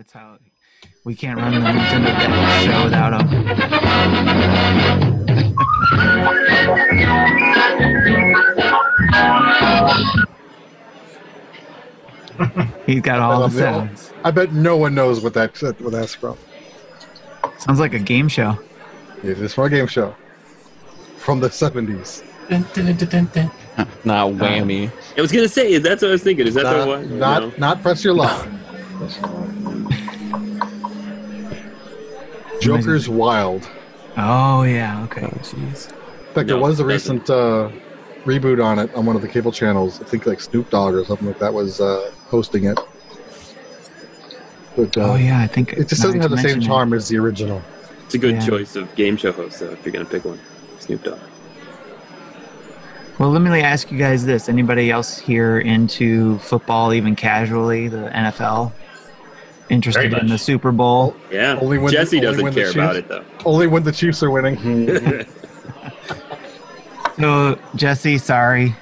That's how we can't run the Nintendo show without him. He's got all the sounds. I bet no one knows what that what that's from. Sounds like a game show. It is from a game show from the seventies. Not whammy. I was gonna say, that's what I was thinking. Is that the Not one? not, No. not press your luck. Joker's Wild. Oh yeah, Oh, okay. jeez. In fact, there was a recent uh, reboot on it on one of the cable channels. I think like Snoop Dogg or something like that was uh, hosting it. But uh, Oh yeah, I think it just doesn't have the same mention it. charm as the original. It's a good Yeah. choice of game show host, though, if you're gonna pick one. Snoop Dogg. Well, let me ask you guys this: Anybody else here into football, even casually, the NFL? Interested in the. Super Bowl? Yeah. Only when- Jesse only doesn't when the care about it though. Only when the Chiefs are winning. So, Jesse, sorry,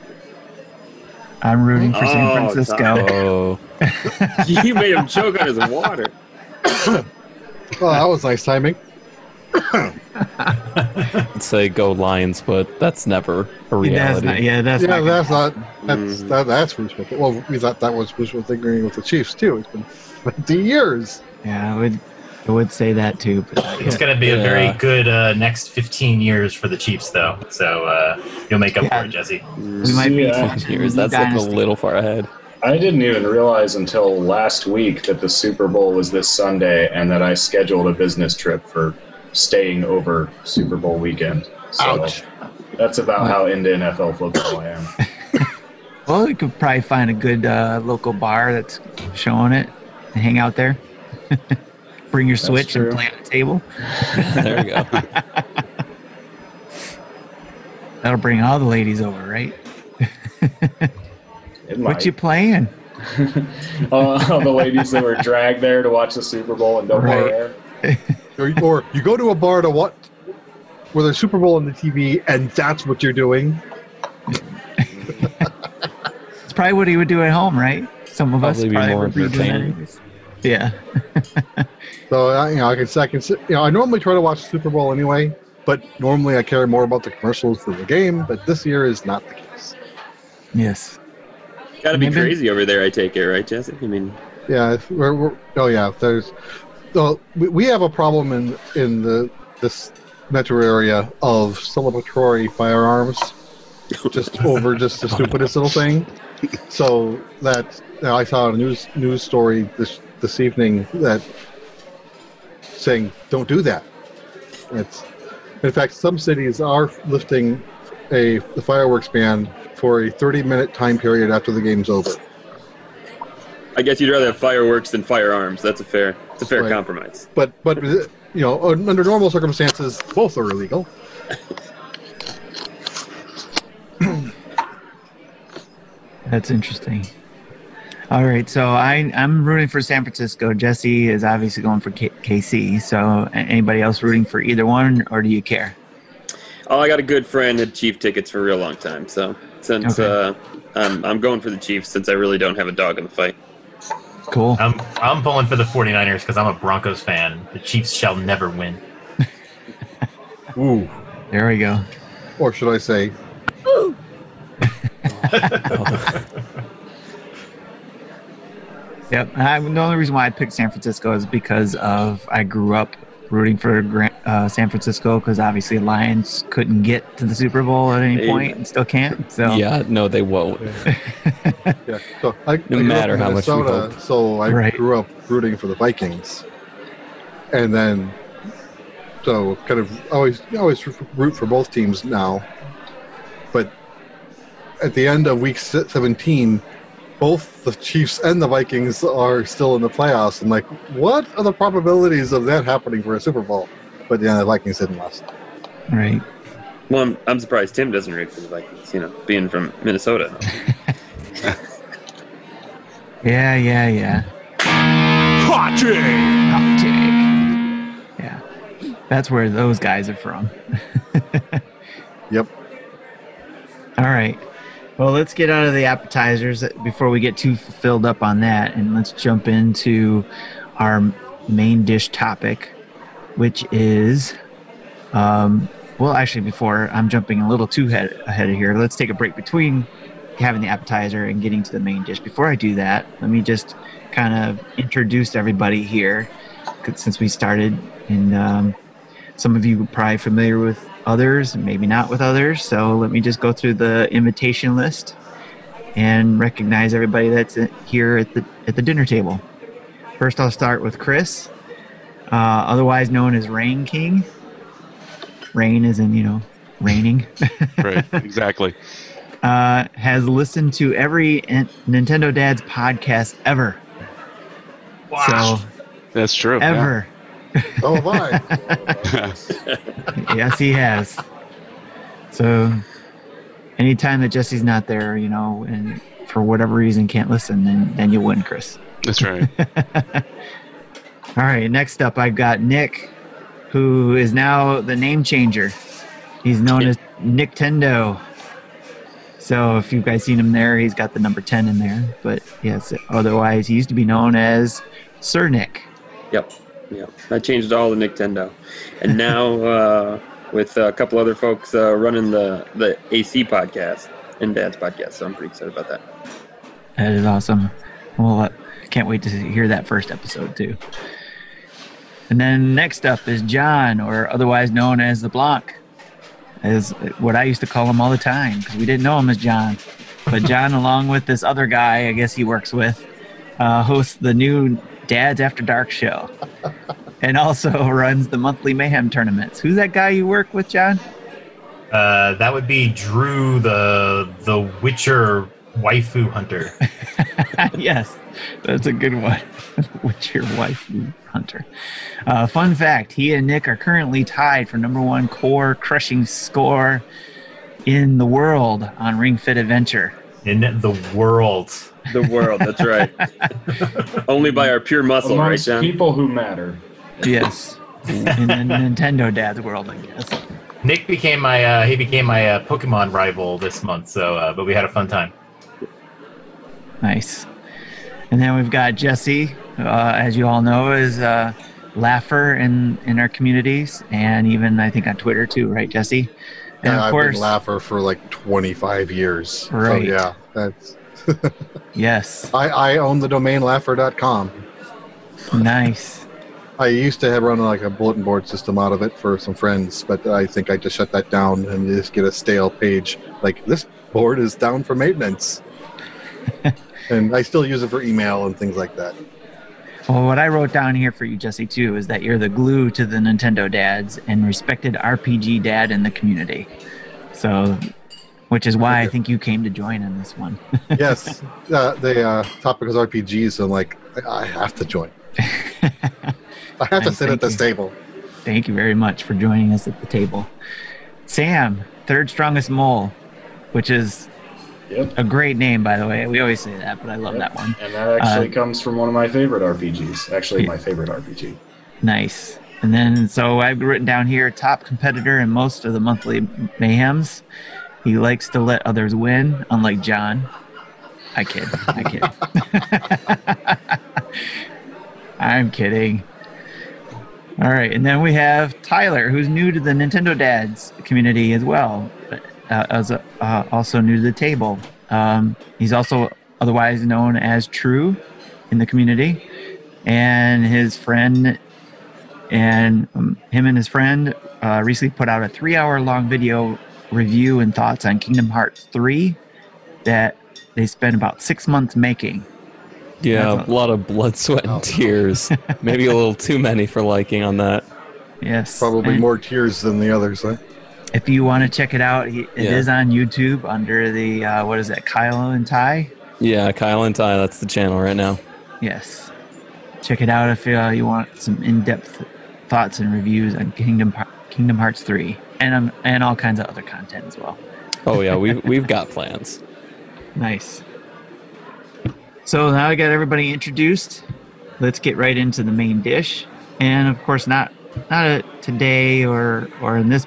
I'm rooting for San Oh, Francisco. Oh, you made him choke on his water. well, that was nice timing. I'd say go Lions, but that's never a That's reality. not, yeah, that's yeah, not that's not. That's Mhm. that, that's wishful. Well, we thought that was wishful thinking with the Chiefs too. It's been 20 years. Yeah, I would, I would say that too. But It's going to be a Yeah. very good uh, next 15 years for the Chiefs, though. So uh, you'll make up Yeah. for it, Jesse. we might be Yeah. Years, that's like a little far ahead. I didn't even realize until last week that the Super Bowl was this Sunday and that I scheduled a business trip for staying over Super Bowl weekend. So Ouch. that's about how into NFL football I am. Well, you could probably find a good uh, local bar that's showing it and hang out there. Bring your Switch true. and play on the table. there you go. That'll bring all the ladies over, right? What you playing? all, all the ladies that were dragged there to watch the Super Bowl and don't Right. wear hair. Or, or you go to a bar to what? Where there's Super Bowl on the TV, and that's what you're doing. It's probably what he would do at home, right? Some of us Probably be more would be entertaining. Anyways. Yeah. So I, you know, I can, I can, you know, I normally try to watch Super Bowl anyway, but normally I care more about the commercials than the game. But this year is not the case. yes. Gotta be Maybe- crazy over there, I take it, right, Jesse? I mean, Yeah, if we're, we're oh yeah. There's, so we, we have a problem in in the this metro area of celebratory firearms, just over just the stupidest little thing. So that you know, I saw a news news story this this evening that saying don't do that. It's in fact some cities are lifting a the fireworks ban for a 30 minute time period after the game's over. I guess you'd rather have fireworks than firearms. That's a fair, it's a fair Right. compromise. but but uh, you know under normal circumstances both are illegal That's interesting. All right, so I I'm rooting for San Francisco. Jesse is obviously going for K- KC. So anybody else rooting for either one, or do you care? Oh, I got a good friend had Chief tickets for a real long time. So since Okay. uh, I'm, I'm going for the Chiefs since I really don't have a dog in the fight. Cool. I'm, I'm pulling for the 49ers because I'm a Broncos fan. The Chiefs shall never win. ooh There we go. or should i say Yep. I, the only reason why I picked San Francisco is because of I grew up rooting for Gran- uh, San Francisco because obviously Lions couldn't get to the Super Bowl at any Hey. point and still can't. So Yeah, no, they won't. yeah so I, I grew up matter in how much you hope. so i Right. grew up rooting for the vikings and then so kind of always always root for both teams now but at the end of week 17 both the chiefs and the vikings are still in the playoffs and like what are the probabilities of that happening for a super bowl but yeah the vikings didn't last right. Well, I'm, I'm surprised Tim doesn't root for the Vikings. You know, being from Minnesota. Yeah, yeah, yeah. Hot take. Yeah. That's where those guys are from. Yep. All right. Well, let's get out of the appetizers before we get too filled up on that, and let's jump into our main dish topic, which is, um, well, actually, before I'm jumping a little too head, ahead of here, let's take a break between having the appetizer and getting to the main dish. Before I do that, let me just kind of introduce everybody here, since we started. And um, some of you are probably familiar with others, maybe not with others. So let me just go through the invitation list and recognize everybody that's here at the at the dinner table. First, I'll start with Chris, uh, otherwise known as Rain King. Rain is in you know raining. Right. exactly. uh, has listened to every N- Nintendo Dad's podcast ever. So That's true. yeah. Ever, Oh, have I? yes, he has. So anytime that Jesse's not there, you know, and for whatever reason can't listen, then then you win, Chris. That's right. All right, next up, I've got Nick, who is now the name changer. He's known as Nick Nintendo. So if you guys seen him there, he's got the number 10 in there. But yes, otherwise, he used to be known as Sir Nick. Yep. Yep. I changed all the Nintendo, and now uh, with a couple other folks uh, running the the AC podcast and Dad's podcast. So I'm pretty excited about that. That is awesome. Well, uh, can't wait to hear that first episode too. And then next up is John, or otherwise known as the Block, is what I used to call him all the time because we didn't know him as John. But John, along with this other guy, I guess he works with, uh, hosts the new Dad's After Dark show, and also runs the monthly Mayhem tournaments. Who's that guy you work with, John? Uh, that would be Drew, the the Witcher waifu hunter. yes, that's a good one. Witcher wife, Hunter? Uh, fun fact: He and Nick are currently tied for number one core crushing score in the world on Ring Fit Adventure. in the world. The world. That's right. Only by our pure muscle, right, John? people who matter. Yes, in the Nintendo Dad's world, I guess. Nick became my uh, he became my uh, Pokemon rival this month. So, uh, but we had a fun time. Nice. And then we've got Jesse, uh, as you all know, is a laugher in in our communities, and even I think on Twitter too, right, Jesse? And Yeah, of I've course, been Laugher for like 25 years. Right. So yeah, that's. yes, I, I own the domain laugher.com. nice. I used to have run like a bulletin board system out of it for some friends, but I think I just shut that down and just get a stale page like this board is down for maintenance. and I still use it for email and things like that. Well, what I wrote down here for you, Jesse, too, is that you're the glue to the Nintendo dads and respected RPG dad in the community. So, which is why I think you came to join in this one. Yes, uh, the uh, topic is RPGs, so I'm like, I I have to join. I have to sit at this you. table. Thank you very much for joining us at the table. Sam, third strongest mole, which is Yep. a great name, by the way. We always say that, but I love that one. And that actually Uh, comes from one of my favorite RPGs. Actually, Yeah. my favorite RPG. Nice. And then, so I've written down here top competitor in most of the monthly mayhems. He likes to let others win, unlike John. I kid. I kid. I'm kidding. All right. And then we have Tyler, who's new to the Nintendo Dads community as well, uh, as a, uh, also new to the table. Um, he's also otherwise known as True in the community. And his friend and um, him and his friend uh, recently put out a three hour long video review and thoughts on Kingdom Hearts 3 that they spent about six months making. Yeah, That's a lot of blood, sweat, Oh. and tears. Maybe a little too many for liking on that. Yes. Probably And more tears than the others. Huh? If you want to check it out, he, it is Yeah. on YouTube under the, uh, what is that, Kylo and Ty? Yeah, Kyle and Ty, that's the channel right now. Yes. Check it out if uh, you want some in depth thoughts and reviews on Kingdom, Heart- Kingdom Hearts 3 and, um, and all kinds of other content as well. Oh yeah, we've we've got plans. Nice. So now I got everybody introduced. Let's get right into the main dish. And of course, not not a, today or or in this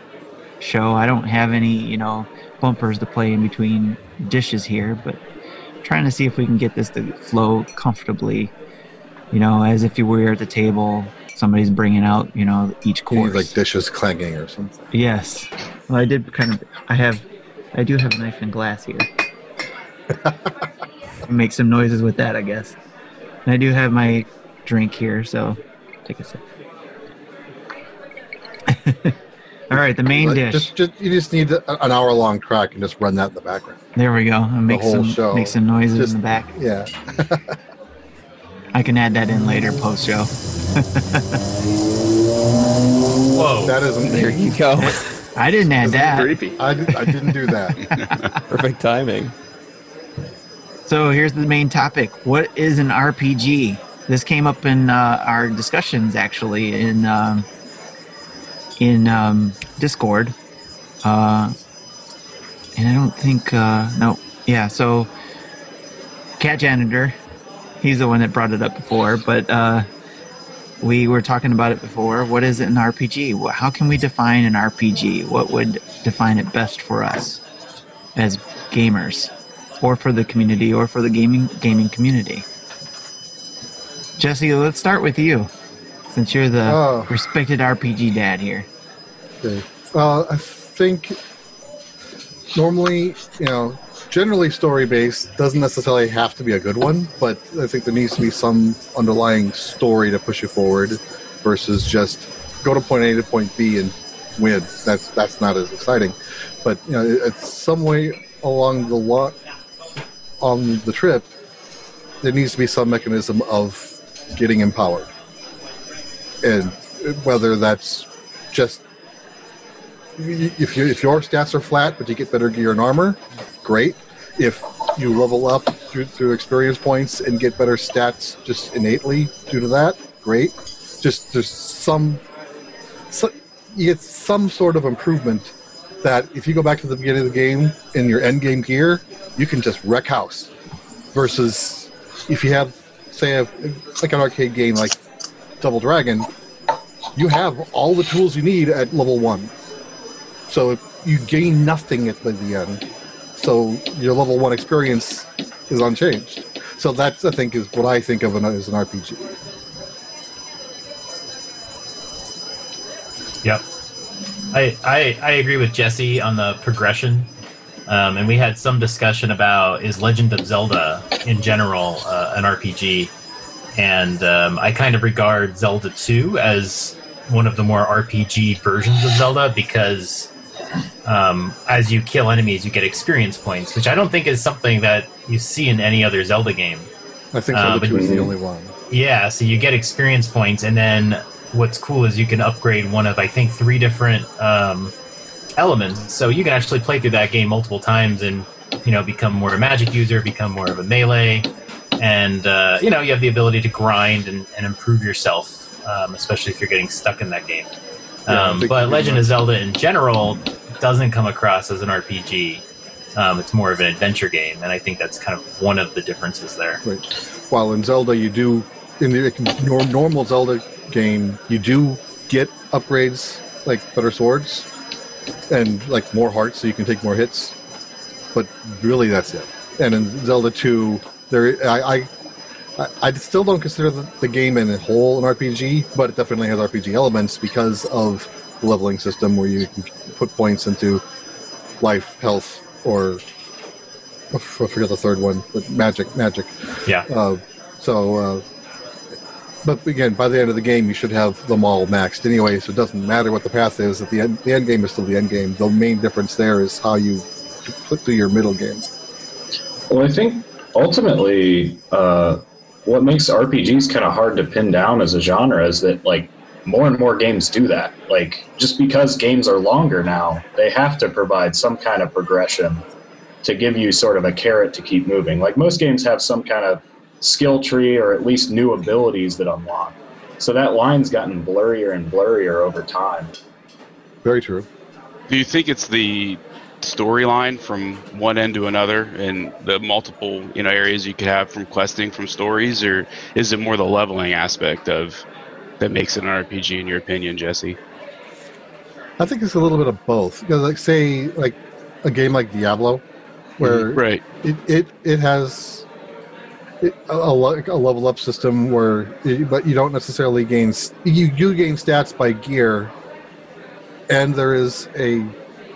show. I don't have any you know bumpers to play in between dishes here, but trying to see if we can get this to flow comfortably you know, as if you were at the table. Somebody's bringing out, you know, each course. like dishes clanging or something. Yes. Well, I did kind of. I have. I do have a knife and glass here. Make some noises with that, I guess. And I do have my drink here, so take a sip. All right, the main Like, dish. Just, just you just need an hour long track and just run that in the background. There we go. I'll make some show. make some noises Just- in the back. Yeah. I can add that in later post show. Whoa. That isn't There you go. I didn't add that. Creepy. I, did, I didn't do that. Perfect timing. So here's the main topic. What is an RPG? This came up in uh, our discussions actually in um, in um, Discord, uh, and I don't think uh, no, yeah. So Cat Janitor, he's the one that brought it up before, but uh, we were talking about it before. What is an RPG? How can we define an RPG? What would define it best for us as gamers? or for the community or for the gaming gaming community. Jesse, let's start with you, since you're the Oh. respected RPG dad here. Okay. Uh, I think normally, you know, generally story based doesn't necessarily have to be a good one, but I think there needs to be some underlying story to push you forward versus just go to point A to point B and win. That's that's not as exciting. But you know, it's some way along the lot on the trip, there needs to be some mechanism of getting empowered, and whether that's just if you if your stats are flat but you get better gear and armor, great. If you level up through, through experience points and get better stats just innately due to that, great. Just there's some, so, you get some sort of improvement that if you go back to the beginning of the game in your end game gear, you can just wreck house. Versus if you have say a, like an arcade game like Double Dragon, you have all the tools you need at level one. So you gain nothing at the end. So your level one experience is unchanged. So that's I think is what I think of an, as an RPG. Yep. I, I I agree with Jesse on the progression. Um, and we had some discussion about is Legend of Zelda in general uh, an RPG, and um, I kind of regard Zelda 2 as one of the more RPG versions of Zelda because um, as you kill enemies, you get experience points, which I don't think is something that you see in any other Zelda game. I think Uh, Zelda but- Two is the only one. Yeah, so you get experience points, and then what's cool is you can upgrade one of I think three different um, elements. So you can actually play through that game multiple times, and you know become more a magic user, become more of a melee, and uh, you know you have the ability to grind and, and improve yourself, um, especially if you're getting stuck in that game. Yeah, Um, but Legend of Zelda in general doesn't come across as an RPG. Um, it's more of an adventure game, and I think that's kind of one of the differences there. Right. While in Zelda, you do in the normal Zelda game, you do get upgrades like better swords and like more hearts, so you can take more hits. But really, that's it. And in Zelda Two, there I. I I- still don't consider the, the game in a whole an RPG, but it definitely has RPG elements because of leveling system where you can put points into life, health, or I forget the third one, but magic, magic. Yeah. Uh, so, uh, but again, by the end of the game, you should have them all maxed anyway. So it doesn't matter what the path is. At the end, the end game is still the end game. The main difference there is how you put through your middle game. Well, I think ultimately, uh, what makes RPGs kind of hard to pin down as a genre is that like more and more games do that. Like just because games are longer now, they have to provide some kind of progression to give you sort of a carrot to keep moving. Like most games have some kind of skill tree or at least new abilities that unlock. So that line's gotten blurrier and blurrier over time. Very true. Do you think it's the storyline from one end to another and the multiple you know areas you could have from questing from stories, or is it more the leveling aspect of that makes it an RPG in your opinion, Jesse? I think it's a little bit of both. Because, like, say, like a game like Diablo, where mm-hmm, right, it, it, it has it- a, a, a level up system where, but you don't necessarily gain. You do gain stats by gear, and there is a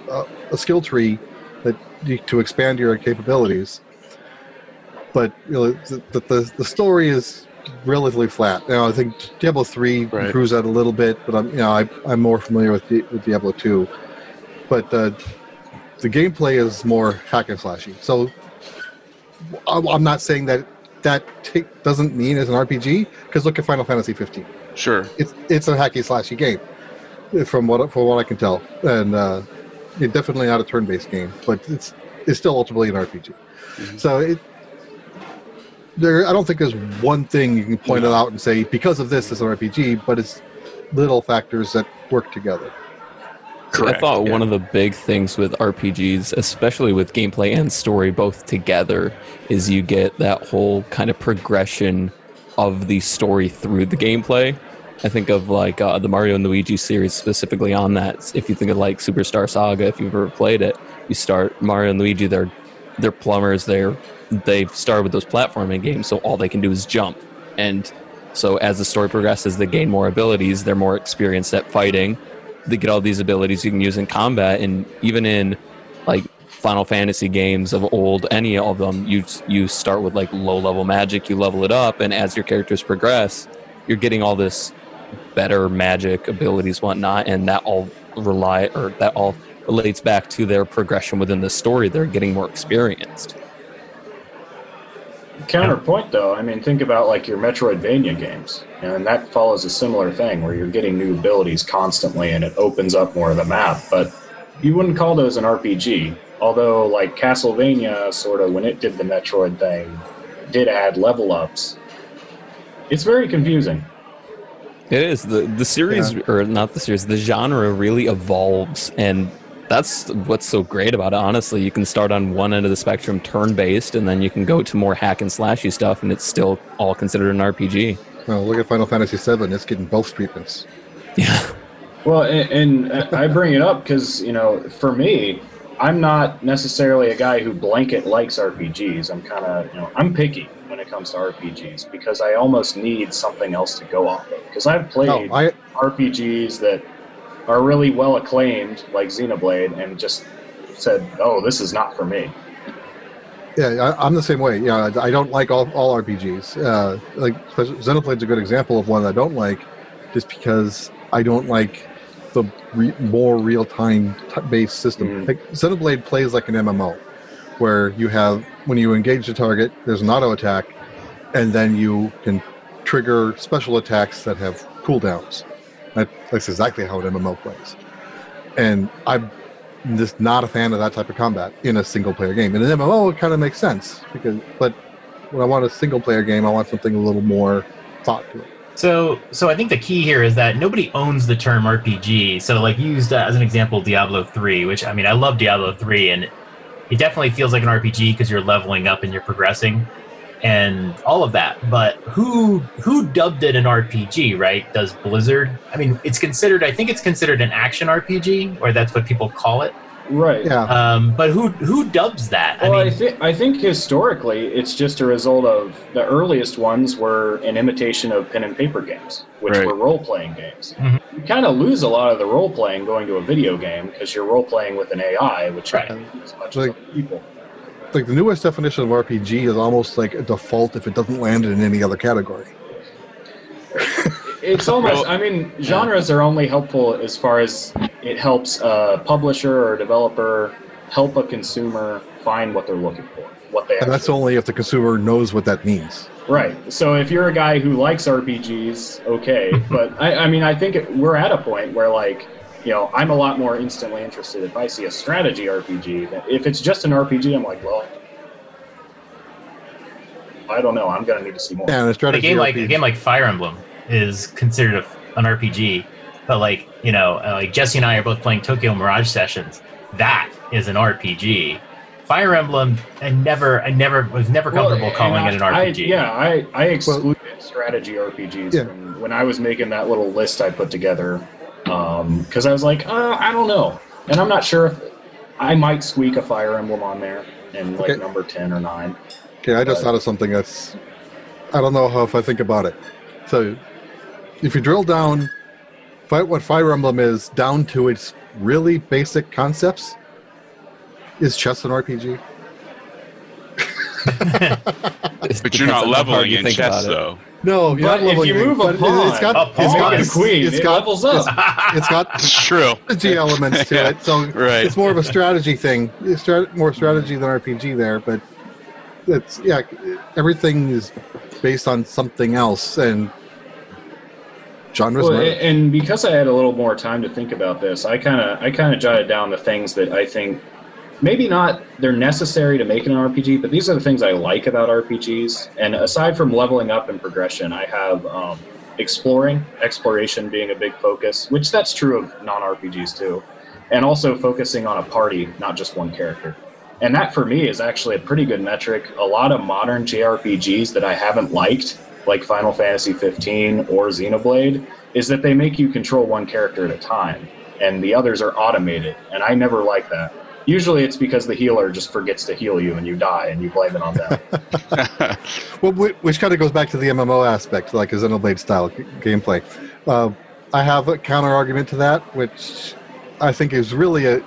a, a skill tree that you, to expand your capabilities. But you know, the, the, the story is relatively flat. Now, I think Diablo three Right. improves that a little bit, but I'm you know I, I'm more familiar with Di- with Diablo two. But uh, the gameplay is more hack and slashy. So I'm I'm not saying that that t- doesn't mean it's an RPG because look at Final Fantasy 15. Sure. It's it's a hacky slashy game, from what from what I can tell, and uh, it's definitely not a turn-based game, but it's it's still ultimately an RPG. Mhm. So it there I don't think there's one thing you can point it out and say because of this it's an RPG, but it's little factors that work together. Correct. I thought yeah. one of the big things with RPGs, especially with gameplay and story both together, is you get that whole kind of progression of the story through the gameplay. I think of like uh, the Mario and Luigi series specifically on that. If you think of like Superstar Saga, if you've ever played it, you start Mario and Luigi. They're they're plumbers. They're they've started with those platforming games, so all they can do is jump. And so as the story progresses, they gain more abilities. They're more experienced at fighting they get all these abilities you can use in combat and even in like final fantasy games of old any of them you you start with like low level magic you level it up and as your characters progress you're getting all this better magic abilities whatnot and that all rely or that all relates back to their progression within the story they're getting more experienced Counterpoint, though, I mean, think about like your Metroidvania games, and that follows a similar thing where you're getting new abilities constantly, and it opens up more of the map. But you wouldn't call those an RPG, although like Castlevania, sort of when it did the Metroid thing, did add level ups. It's very confusing. It is the the series or not the series. The genre really evolves, and that's what's so great about it. Honestly, you can start on one end of the spectrum, turn based, and then you can go to more hack and slashy stuff, and it's still all considered an RPG. Well, look at Final Fantasy VII; it's getting both treatments. Yeah, Well, and, and I bring it up because you know, for me, I'm not necessarily a guy who blanket likes RPGs. I'm kind of, you know, I'm picky when it comes to RPGs because I almost need something else to go off of. Because I've played No, I RPGs that are really well acclaimed, like Xenoblade, and just said, "Oh, this is not for me." Yeah, I, I'm the same way. Yeah, I don't like all, all RPGs. Uh, like Xenoblade's a good example of one that I don't like, just because I don't like the re- more real time t- based system. Mm. Like Xenoblade plays like an MMO, where you have when you engage the target, there's an auto attack, and then you can trigger special attacks that have cooldowns. That, that's exactly how an MMO plays. And I'm just not a fan of that type of combat in a single player game. In an MMO, it kind of makes sense because, but when I want a single player game, I want something a little more thought to it. So, so I think the key here is that nobody owns the term RPG. So, like used uh, as an example Diablo three, which I mean, I love Diablo three, and it definitely feels like an RPG because you're leveling up and you're progressing, and all of that. But who who dubbed it an RPG? Right? Does Blizzard? I mean, it's considered. I think it's considered an action RPG, or that's what people call it. Right. Yeah, Um, but who who dubs that? Well, I I, mean, I think historically it's just a result of the earliest ones were an imitation of pen and paper games, which Right. were role playing games. Mhm. You kind of lose a lot of the role playing going to a video game because you're role playing with an AI, which Right. you as much Like- as people. Like the newest definition of RPG is almost like a default if it doesn't land in any other category. It's almost, I mean, genres are only helpful as far as it helps a publisher or a developer help a consumer find what they're looking for, what they And that's actually only if the consumer knows what that means. Right. So if you're a guy who likes RPGs, okay. but I, I mean, I think it, we're at a point where, like, you know, I'm a lot more instantly interested if I see a strategy RPG. If it's just an RPG, I'm like, well, I don't know. I'm gonna need to see more. Yeah, a a strategy game like a game like Fire Emblem is considered a, an RPG, but like you know, uh, like Jesse and I are both playing Tokyo Mirage Sessions. That is an RPG. Fire Emblem, I never, I never was never comfortable and calling I- it an I- RPG. yeah, I, I excluded strategy RPGs Yeah. from when I was making that little list I put together because I was like, uh, I don't know, and I'm not sure if I might squeak a Fire Emblem on there in like Okay. number ten or nine. Okay, I just thought of something that's I don't know how if I think about it. So, if you drill down, fight what Fire Emblem is down to its really basic concepts, is chess an RPG? It But you're not on how hard leveling you in chess though. No, you're But not if leveling you it, move a it- pawn, it's got a it's pawn got Make a queen, it's it got levels up. it's got It's true. strategy elements to Yeah, it. So right. it's more of a strategy thing. It's strat- more strategy than RPG there, but it's yeah, everything is based on something else and genres. Well, matter. and because I had a little more time to think about this, I kind of I kind of jotted down the things that I think maybe not they're necessary to make an RPG, but these are the things I like about RPGs. And aside from leveling up and progression, I have um, exploring, exploration being a big focus, which that's true of non RPGs too, and also focusing on a party, not just one character. And that for me is actually a pretty good metric. A lot of modern JRPGs that I haven't liked, like Final Fantasy 15 or Xenoblade, is that they make you control one character at a time, and the others are automated. And I never like that. Usually it's because the healer just forgets to heal you and you die and you blame it on them. Well, which kind of goes back to the MMO aspect, like a Xenoblade style g- gameplay. Uh, I have a counter argument to that, which I think is really a,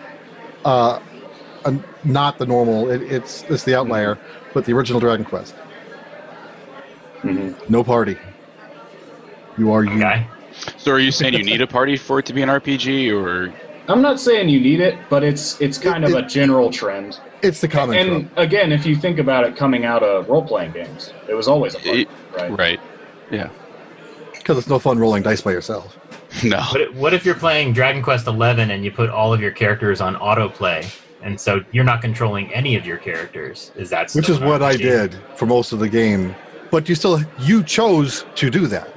uh, a not the normal. It, it's it's the outlier, but the original Dragon Quest. Mhm. No party. You are you. Guy. So are you saying you need a party for it to be an RPG, or I'm not saying you need it, but it's it's kind of a general trend. It's the common trope. And again, if you think about it coming out of role playing games, it was always a party, It- right? right? Yeah. because it's no fun rolling dice by yourself. No. What if, what if you're playing Dragon Quest XI and you put all of your characters on autoplay, and so you're not controlling any of your characters? Is that which is what I RPG? did for most of the game. But you still you chose to do that,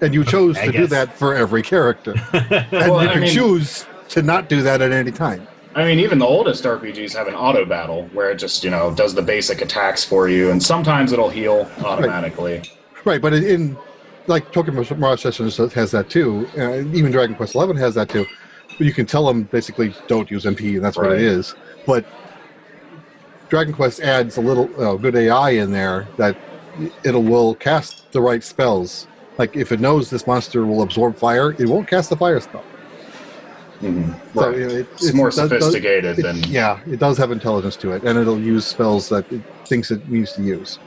and you chose I to do that for every character, and Well, you I can mean- choose to not do that at any time. I mean, even the oldest RPGs have an auto battle where it just you know does the basic attacks for you, and sometimes it'll heal automatically. Right, but in, in like Tokyo Mirage Sessions has that too. Uh, even Dragon Quest Eleven has that too. But you can tell them basically don't use MP, and that's what it is. But Dragon Quest adds a little uh, good AI in there that it will cast the right spells. Like if it knows this monster will absorb fire, it won't cast the fire spell. Mhm. So, Right. you know, it- it's more it does- does- sophisticated it- than yeah, it does have intelligence to it, and it'll use spells that it thinks it needs to use.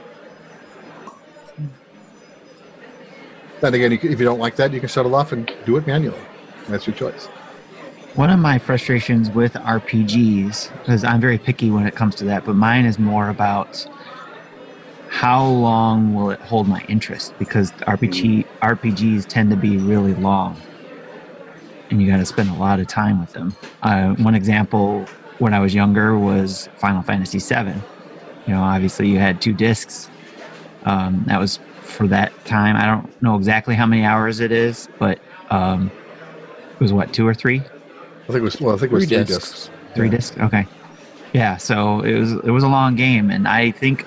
Then again, you can, if you don't like that, you can shut it off and do it manually. That's your choice. One of my frustrations with RPGs, because I'm very picky when it comes to that, but mine is more about how long will it hold my interest? Because RPG RPGs tend to be really long, and you got to spend a lot of time with them. Uh, one example when I was younger was Final Fantasy VII. You know, obviously you had two discs. Um, that was for that time. I don't know exactly how many hours it is, but um, it was what two or three? I think it was well. I think it was Three three discs. discs. Three discs. Okay. Yeah. So it was it was a long game, and I think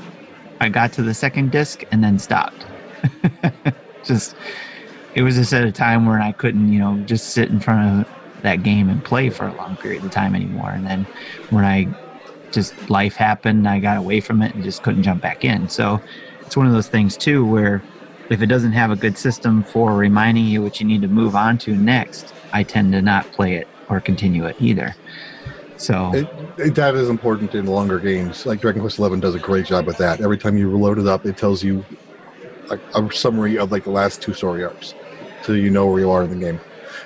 I got to the second disc and then stopped. just it was just at a time where I couldn't, you know, just sit in front of that game and play for a long period of time anymore. And then when I just life happened, I got away from it and just couldn't jump back in. So it's one of those things too where if it doesn't have a good system for reminding you what you need to move on to next, I tend to not play it or continue it either. So It, it, that is important in longer games. Like Dragon Quest Eleven does a great job with that. Every time you load it up, it tells you a summary of like the last two story arcs, so you know where you are in the game.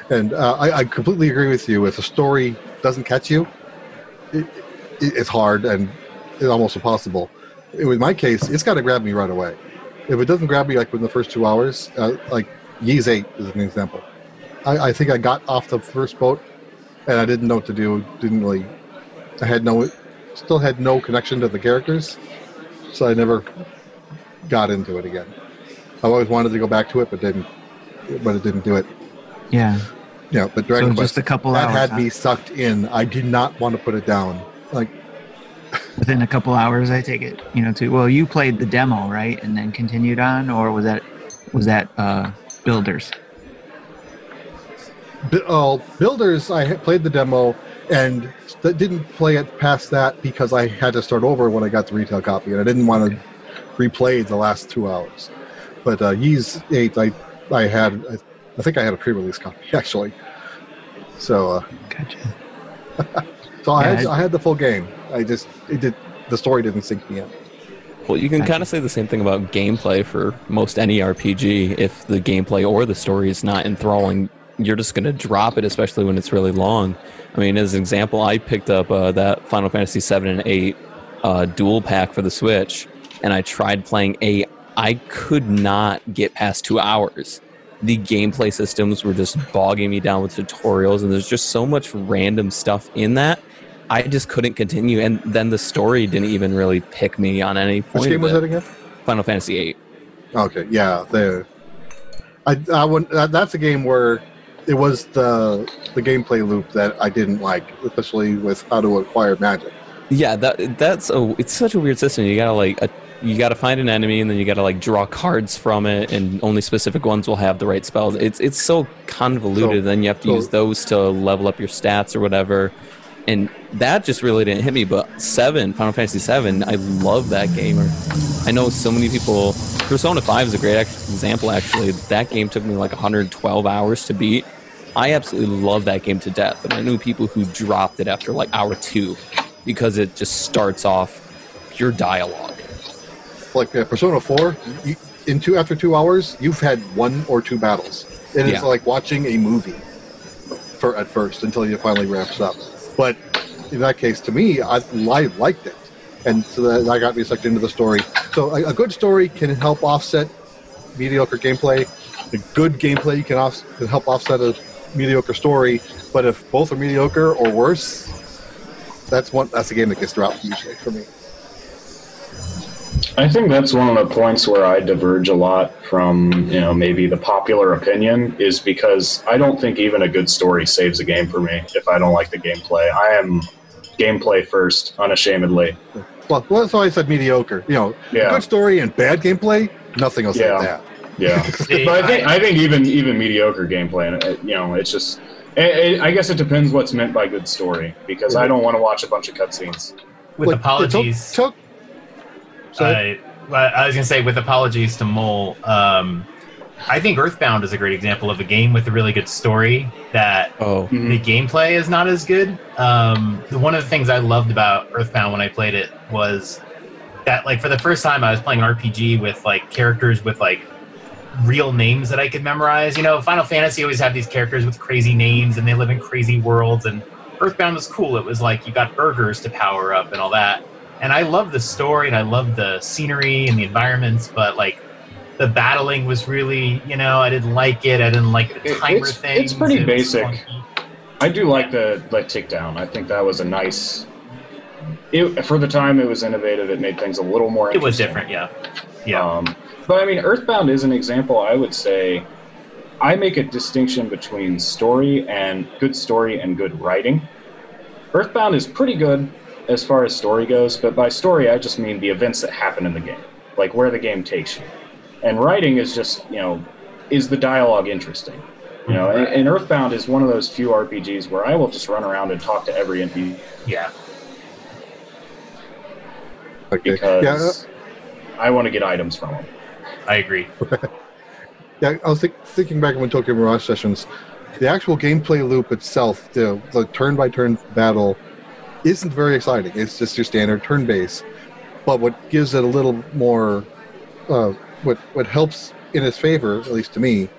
And uh, I, I completely agree with you. If a story doesn't catch you, it, it, it's hard and it's almost impossible. In my case, it's got to grab me right away. If it doesn't grab me like within the first two hours, uh, like Ys Eight is an example. I, I think I got off the first boat and I didn't know what to do. Didn't really. I had no, still had no connection to the characters, so I never got into it again. I always wanted to go back to it, but didn't. But it didn't do it. yeah, Yeah, but Dragon so Quest just a couple that hours. had huh? me sucked in. I did not want to put it down. Like within a couple hours i take it you know too well you played the demo right and then continued on or was that was that uh builders Bu- oh, Builders, I played the demo and didn't play it past that because I had to start over when I got the retail copy, and I didn't want to replay the last two hours. but uh, Ys Eight, I I had I, I think I had a pre-release copy actually. So uh, Gotcha. so I Yeah, had I- I had the full game. I just it did the story didn't sink me in. Well, you can Gotcha. kind of say the same thing about gameplay for most any RPG. If the gameplay or the story is not enthralling, you're just going to drop it, especially when it's really long. I mean, as an example, I picked up uh, that Final Fantasy 7 and 8 uh, dual pack for the Switch, and I tried playing 8. I could not get past two hours. The gameplay systems were just bogging me down with tutorials, and there's just so much random stuff in that. I just couldn't continue, and then the story didn't even really pick me on any point. Which game was that again? Final Fantasy VIII. Okay, yeah, the I I wouldn't, that, that's a game where it was the the gameplay loop that I didn't like, especially with how to acquire magic. Yeah, that that's a it's such a weird system. You gotta like a, you gotta find an enemy, and then you gotta like draw cards from it, and only specific ones will have the right spells. It's it's so convoluted. So- then you have to so- use those to level up your stats or whatever. And that just really didn't hit me. But seven, Final Fantasy seven, I love that game. I know so many people. Persona five is a great example. Actually, that game took me like 112 hours to beat. I absolutely love that game to death, and I knew people who dropped it after like hour two because it just starts off pure dialogue. Like uh, Persona Four, you, in two after two hours, you've had one or two battles. It is Yeah. like watching a movie for at first until you finally wraps up. But in that case, to me, I, I liked it, and so that, that got me sucked into the story. So a, a good story can help offset mediocre gameplay. A good gameplay can, off, can help offset a mediocre story. But if both are mediocre or worse, that's one. That's a game that gets dropped usually for me. I think that's one of the points where I diverge a lot from, you know, maybe the popular opinion is because I don't think even a good story saves a game for me if I don't like the gameplay. I am gameplay first, unashamedly. Well, well, that's why I said mediocre. You know, Yeah. good story and bad gameplay, nothing will Yeah. save that. Yeah. See, but I think I think even even mediocre gameplay, uh, you know, it's just. It, it, I guess it depends what's meant by good story because I don't want to watch a bunch of cutscenes. with Like, it took- apologies. took- so I, I was gonna say with apologies to Mole. Um, I think Earthbound is a great example of a game with a really good story that Oh, the gameplay is not as good. Um, one of the things I loved about Earthbound when I played it was that, like, for the first time, I was playing an RPG with like characters with like real names that I could memorize. You know, Final Fantasy always have these characters with crazy names and they live in crazy worlds. And Earthbound was cool. It was like you got burgers to power up and all that. And I love the story and I love the scenery and the environments, but like the battling was really, you know, I didn't like it. I didn't like the It- timer it's- thing. it's pretty basic. I do like the like takedown. I think that was a nice. It, for the time, it was innovative. It made things a little more. It was different, yeah. Yeah. Um, but I mean, Earthbound is an example. I would say, I make a distinction between story and good story and good writing. Earthbound is pretty good as far as story goes, but by story, I just mean the events that happen in the game, like where the game takes you. And writing is just, you know, is the dialogue interesting? You know, and, and Earthbound is one of those few RPGs where I will just run around and talk to every NPC yeah. okay. because uh, I want to get items from them. I agree. Yeah, I was think, thinking back when Tokyo Mirage sessions, the actual gameplay loop itself, the, the turn-by-turn battle, isn't very exciting. It's just your standard turn base. But what gives it a little more, uh, what what helps in its favor, at least to me,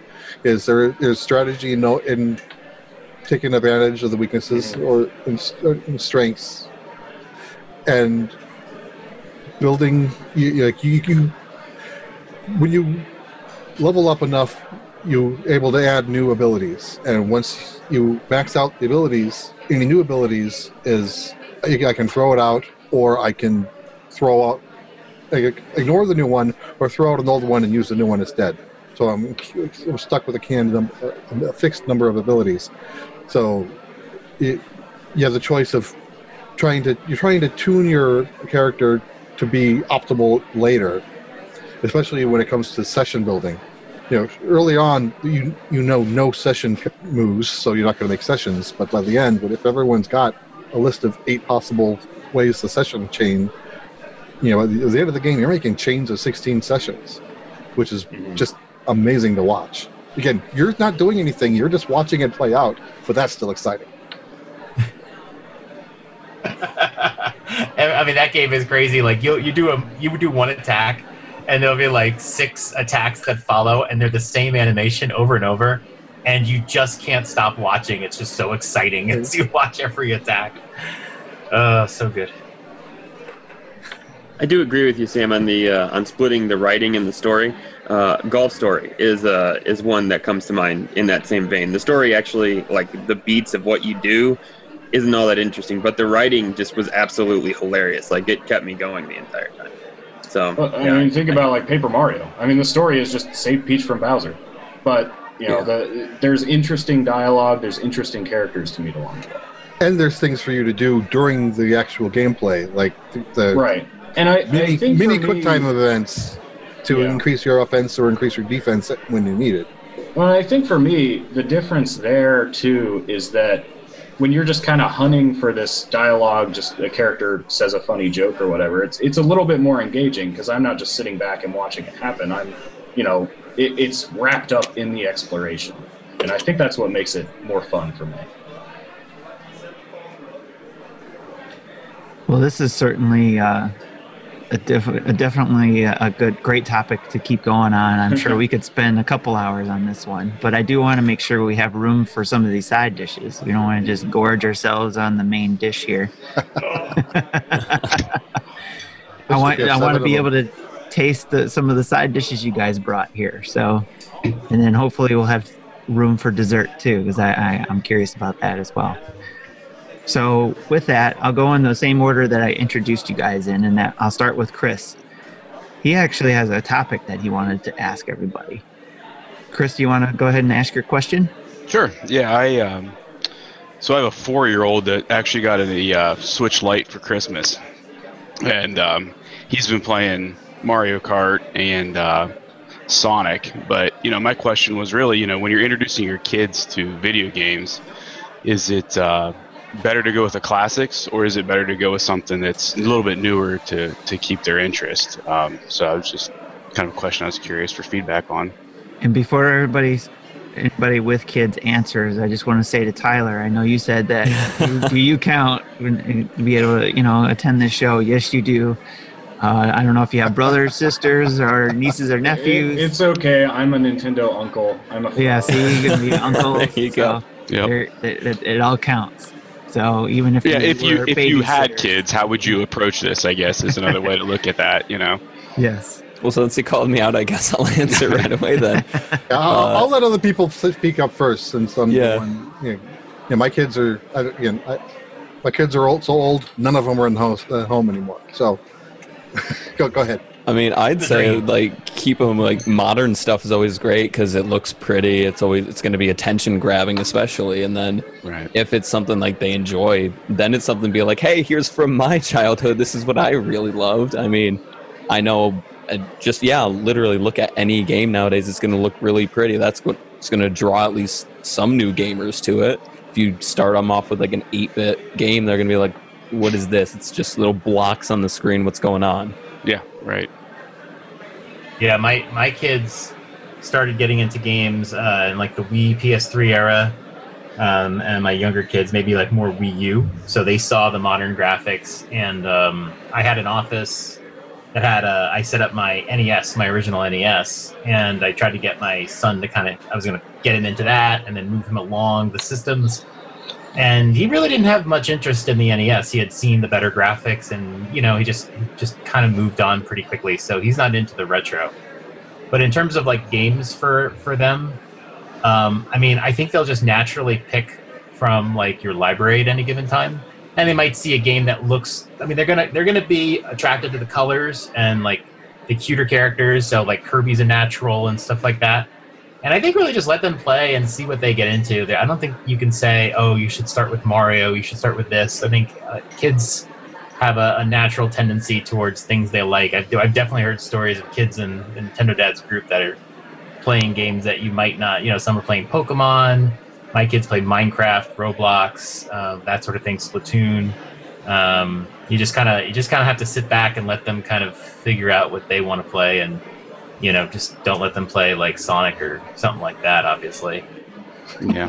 is there there's strategy in, in taking advantage of the weaknesses or in, or in strengths, and building. You, you- like you, you when you level up enough, you able to add new abilities. And once you max out the abilities, any new abilities is I can throw it out, or I can throw out, ignore the new one, or throw out an old one and use the new one instead. So I'm, I'm stuck with a canned num- a fixed number of abilities. So it, you have the choice of trying to you're trying to tune your character to be optimal later especially when it comes to session building. You know, early on, you you know no session moves, so you're not going to make sessions. But by the end, but if everyone's got a list of eight possible ways the session chain, you know, at the, at the end of the game, you're making chains of 16 sessions. which is Mhm. just amazing to watch. Again, you're not doing anything; you're just watching it play out, but that's still exciting. I mean, that game is crazy. Like you, you do a, you would do one attack, and there'll be like six attacks that follow, and they're the same animation over and over, and you just can't stop watching. It's just so exciting as you watch every attack. Uh, so good. I do agree with you, Sam, on the uh, on splitting the writing and the story. Uh, Golf Story is uh, is one that comes to mind in that same vein. The story actually, like the beats of what you do, isn't all that interesting, but the writing just was absolutely hilarious. Like it kept me going the entire time. So Well, I yeah, mean, think about like Paper Mario. I mean, the story is just save Peach from Bowser, but you know, Yeah. the, there's interesting dialogue, there's interesting characters to meet along the way. And there's things for you to do during the actual gameplay, like the, the Right, and I, I think mini for quick me- time events to Yeah. increase your offense or increase your defense when you need it. Well, I think for me, the difference there too is that when you're just kind of hunting for this dialogue, just a character says a funny joke or whatever, it's it's a little bit more engaging because I'm not just sitting back and watching it happen. I'm, you know, it, it's wrapped up in the exploration, and I think that's what makes it more fun for me. Well, this is certainly uh, a, diff- a definitely a good, great topic to keep going on. I'm sure we could spend a couple hours on this one, but I do want to make sure we have room for some of these side dishes. We don't want to just gorge ourselves on the main dish here. I want I want to be able to taste the, some of the side dishes you guys brought here. So, and then hopefully we'll have room for dessert too, because I, I I'm curious about that as well. So with that, I'll go in the same order that I introduced you guys in, and that I'll start with Chris. He actually has a topic that he wanted to ask everybody. Chris, do you want to go ahead and ask your question? Sure. Yeah, I um, so I have a four-year-old that actually got a uh, Switch Lite for Christmas, and um, he's been playing Mario Kart and uh, Sonic. But you know, my question was really, you know, when you're introducing your kids to video games, is it uh, better to go with the classics, or is it better to go with something that's a little bit newer to to keep their interest? Um, so I was just kind of a question I was curious for feedback on. And before everybody, anybody with kids answers, I just want to say to Tyler, I know you said that you, do you count to be able to, you know, attend this show? Yes, you do. Uh, I don't know if you have brothers, sisters, or nieces or nephews. It- it's okay. I'm a Nintendo uncle. I'm a yeah, see, you're gonna be uncle. There you go. Yep. there- It, it, it all counts. So even if Yeah, you if you if you had kids, how would you approach this? I guess is another way to look at that. You know. yes. Well, since he called me out, I guess I'll answer right away then. I'll, Uh, I'll let other people speak up first, since I'm Yeah. the one. You know, yeah, my kids are I, don't- again. I, my kids are old, so old. None of them are in the house, uh, home anymore. So, go go ahead. I mean, I'd say like keep them like modern stuff is always great because it looks pretty. It's always it's going to be attention grabbing, especially. And then Right. if it's something like they enjoy, then it's something to be like, hey, here's from my childhood. This is what I really loved. I mean, I know uh, just yeah, literally look at any game nowadays. It's going to look really pretty. That's what's going to draw at least some new gamers to it. If you start them off with like an 8-bit game, they're going to be like, what is this? It's just little blocks on the screen. What's going on? Yeah. Right. Yeah, my my kids started getting into games uh, in like the Wii PS3 era, um, and my younger kids maybe like more Wii U. So they saw the modern graphics, and um, I had an office that had a. I set up my NES, my original NES, and I tried to get my son to kind of. I was to get him into that, and then move him along the systems. And he really didn't have much interest in the NES. He had seen the better graphics, and you know, he just just kind of moved on pretty quickly. So he's not into the retro. But in terms of like games for for them, um, I mean, I think they'll just naturally pick from like your library at any given time, and they might see a game that looks. I mean, they're gonna they're gonna be attracted to the colors and like the cuter characters. So like Kirby's a natural and stuff like that. And I think really just let them play and see what they get into. I don't think you can say, "Oh, you should start with Mario. You should start with this." I think uh, kids have a, a natural tendency towards things they like. I've, I've definitely heard stories of kids in the Nintendo Dad's group that are playing games that you might not. You know, some are playing Pokemon. My kids play Minecraft, Roblox, uh, that sort of thing, Splatoon. Um, you just kind of you just kind of have to sit back and let them kind of figure out what they want to play and you know, just don't let them play like Sonic or something like that. Obviously. Yeah.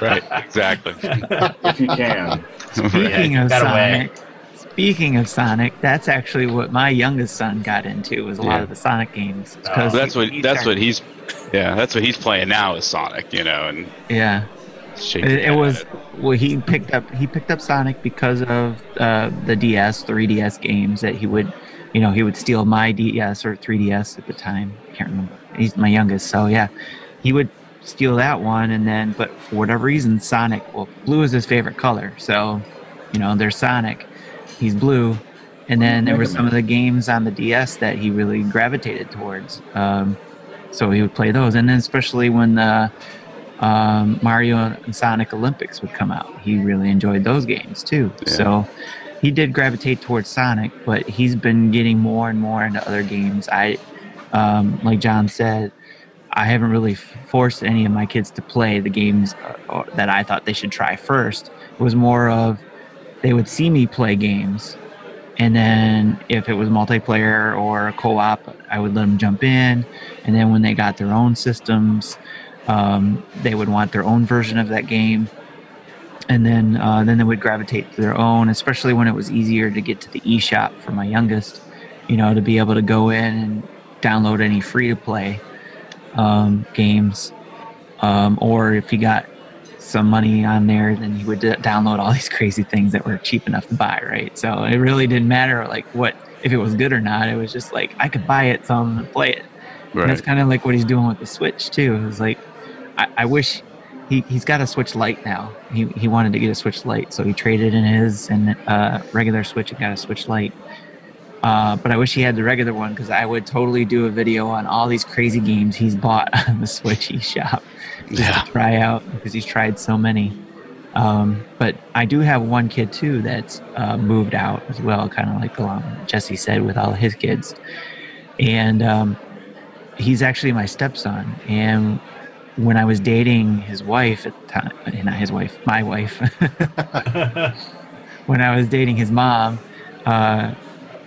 Right. Exactly. if you can. Speaking Yeah, of got away. Sonic, speaking of Sonic, that's actually what my youngest son got into was a lot of the Sonic games. Oh. 'cause that's what he that's what he's yeah that's what he's playing now is Sonic. You know, and yeah. It, it at was well. He picked up he picked up Sonic because of uh, the DS, 3DS games that he would, you know, he would steal my DS or 3DS at the time. I can't remember. He's my youngest, so yeah, he would steal that one, and then but for whatever reason, Sonic. Well, blue is his favorite color, so you know, there's Sonic. He's blue, and then there were some of the games on the DS that he really gravitated towards. Um, so he would play those, and then especially when the um, Mario and Sonic Olympics would come out. He really enjoyed those games too. Yeah. So he did gravitate towards Sonic, but he's been getting more and more into other games. I, um, like John said, I haven't really forced any of my kids to play the games uh, that I thought they should try first. It was more of they would see me play games, and then if it was multiplayer or co-op, I would let them jump in. And then when they got their own systems, um, they would want their own version of that game and then uh, then they would gravitate to their own especially when it was easier to get to the eShop for my youngest you know to be able to go in and download any free to play um, games. Um, or if he got some money on there then he would d- download all these crazy things that were cheap enough to buy right? So it really didn't matter like what if it was good or not. It was just like i could buy it so i'm gonna play it. And that's kind of like what he's doing with the Switch too. It's like, I, I wish he, he's got a Switch Lite now. He, he wanted to get a Switch Lite, so he traded in his and uh, regular Switch and got a Switch Lite. Uh, but I wish he had the regular one because I would totally do a video on all these crazy games he's bought on the Switch eShop just Yeah. to try out because he's tried so many. Um, but I do have one kid too that's uh, moved out as well, kind of like um, Jesse said with all his kids. And um, he's actually my stepson. And when I was dating his wife at the time, not his wife, my wife, when I was dating his mom, uh,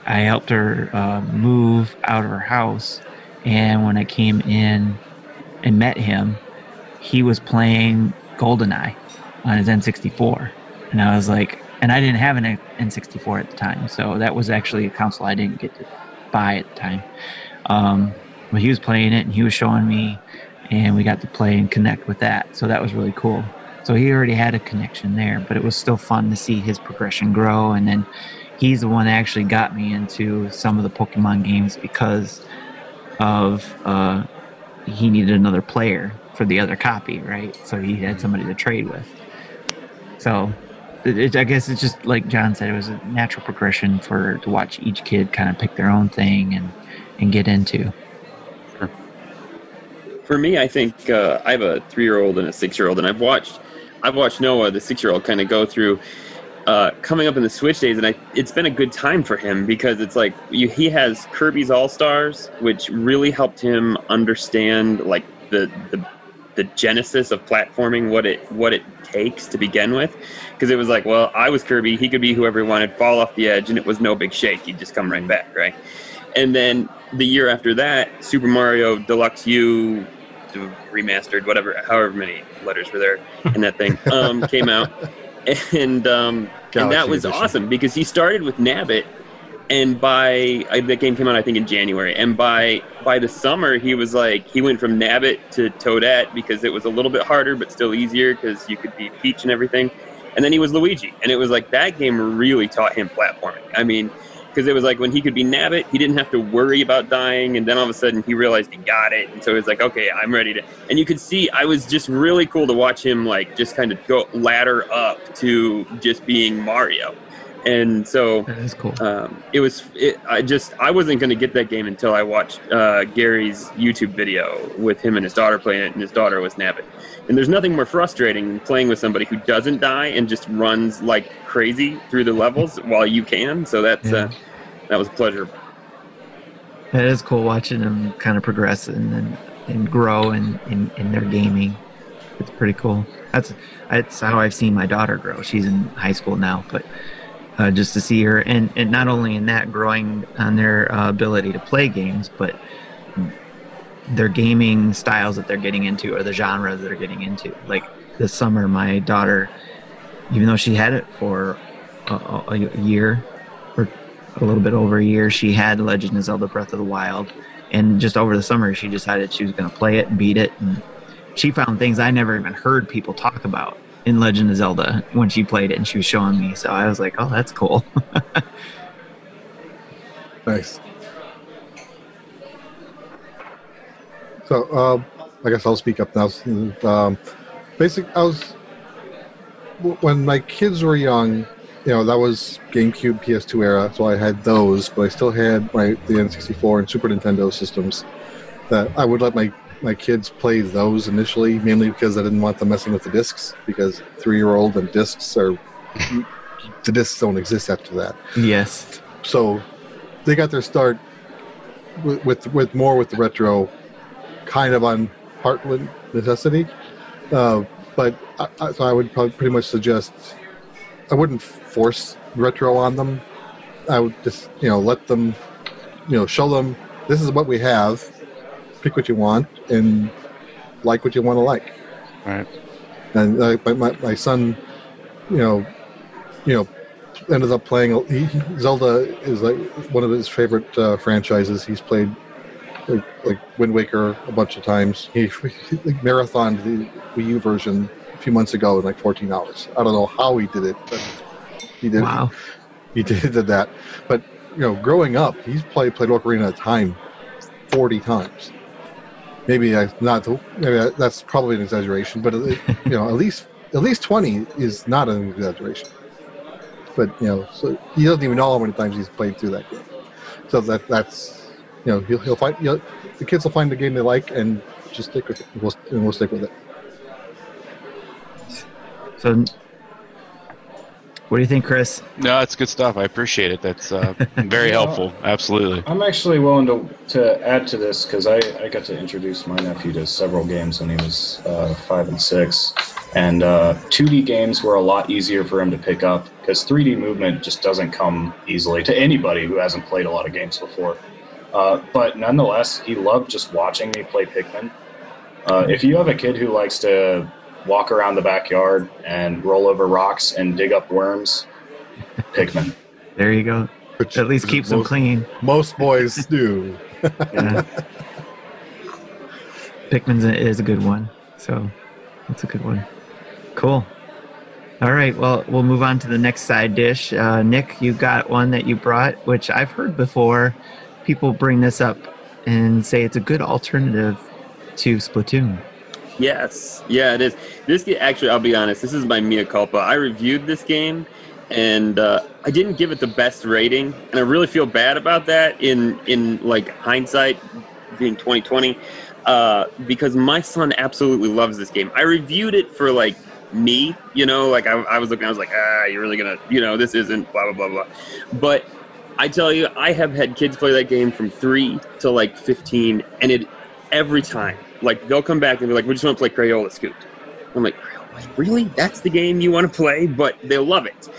I helped her uh, move out of her house. And when I came in and met him, he was playing GoldenEye on his N64. And I was like, and I didn't have an N64 at the time. So that was actually a console I didn't get to buy at the time. Um, but he was playing it and he was showing me, and we got to play and connect with that. So that was really cool. So he already had a connection there, but it was still fun to see his progression grow. And then he's the one that actually got me into some of the Pokemon games because of uh, he needed another player for the other copy, right? So he had somebody to trade with. So it, it, I guess it's just like John said, it was a natural progression for to watch each kid kind of pick their own thing and and get into. For me, I think uh, I have a three-year-old and a six-year-old, and I've watched, I've watched Noah, the six-year-old, kind of go through uh, coming up in the Switch days, and I, it's been a good time for him because it's like you, he has Kirby's All Stars, which really helped him understand like the the the genesis of platforming, what it what it takes to begin with, because it was like, well, I was Kirby, he could be whoever he wanted, fall off the edge, and it was no big shake, he'd just come right back, right? And then the year after that, Super Mario Deluxe U remastered, whatever, however many letters were there in that thing, um, came out, and um, and that was Edition. awesome because he started with Nabbit, and by I, that game came out I think in January, and by by the summer he was like he went from Nabbit to Toadette because it was a little bit harder but still easier because you could be Peach and everything, and then he was Luigi, and it was like that game really taught him platforming. I mean. Because it was like when he could be Nabbit, he didn't have to worry about dying, and then all of a sudden he realized he got it, and so he was like, "Okay, I'm ready to." And you could see, I was just really cool to watch him like just kind of go ladder up to just being Mario, and so That is cool. um, it was it, i just i wasn't going to get that game until i watched uh, gary's youtube video with him and his daughter playing it and his daughter was nabbit and there's nothing more frustrating than playing with somebody who doesn't die and just runs like crazy through the levels while you can so that's Yeah. uh, that was a pleasure It is cool watching them kind of progress and and, and grow in, in, in their gaming. It's pretty cool. That's that's how I've seen my daughter grow. She's in high school now, but uh, just to see her and, and not only in that growing on their uh, ability to play games, but their gaming styles that they're getting into or the genres that they're getting into. Like this summer, my daughter, even though she had it for a, a, year or a little bit over a year, she had Legend of Zelda Breath of the Wild. And just over the summer, she decided she was going to play it beat it. And she found things I never even heard people talk about in Legend of Zelda when she played it and she was showing me. So I was like, oh, that's cool. Nice. So, um, I guess I'll speak up now. Um, basic, I was when my kids were young. You know, that was GameCube, PS2 era, so I had those, but I still had my the N64 and Super Nintendo systems. That I would let my my kids play those initially, mainly because I didn't want them messing with the discs. Because three year old and discs are the discs don't exist after that yes. so they got their start with, with with more with the retro kind of on heartland necessity uh, but I, I, so I would probably pretty much suggest I wouldn't force retro on them I would just you know let them you know show them this is what we have pick what you want and like what you want to like. Right. and uh, my, my, my son you know you know ended up playing he, he- zelda is like one of his favorite uh, franchises. He's played like, like wind waker a bunch of times. He, he like, marathoned the wii u version a few months ago in like 14 hours. I don't know how he did it but he did Wow. he did, did that. But you know growing up he's played played ocarina of time 40 times maybe I not maybe I, that's probably an exaggeration, but you know, at least at least twenty is not an exaggeration. But you know, so he doesn't even know how many times he's played through that game. So that that's you know he'll he'll find you know, the kids will find the game they like and just stick with it. And we'll, and we'll stick with it. So, what do you think, Chris? No, it's good stuff. I appreciate it. That's uh, very helpful. Absolutely. I'm actually willing to, to add to this because I, I got to introduce my nephew to several games when he was uh, five and six. And uh, 2D games were a lot easier for him to pick up because 3D movement just doesn't come easily to anybody who hasn't played a lot of games before. Uh, but nonetheless, he loved just watching me play Pikmin. Uh, if you have a kid who likes to walk around the backyard and roll over rocks and dig up worms, Pikmin. There you go. Which At least is keeps them clean. Most boys do. Yeah. Pikmin's a, is a good one. So that's a good one. Cool. All right. Well, we'll move on to the next side dish. Uh, Nick, you got one that you brought, which I've heard before. People bring this up and say it's a good alternative to Splatoon. Yes, yeah, it is. This actually, I'll be honest. This is my mea culpa. I reviewed this game, and uh, I didn't give it the best rating, and I really feel bad about that. In in like hindsight, being 2020, uh, because my son absolutely loves this game. I reviewed it for like me, you know, like I, I was looking, I was like, ah, you're really gonna, you know, this isn't blah blah blah blah. But I tell you, I have had kids play that game from three to like 15, and it every time, like they'll come back and be like, we just want to play Crayola Scoot. I'm like, really? That's the game you want to play? But they'll love it.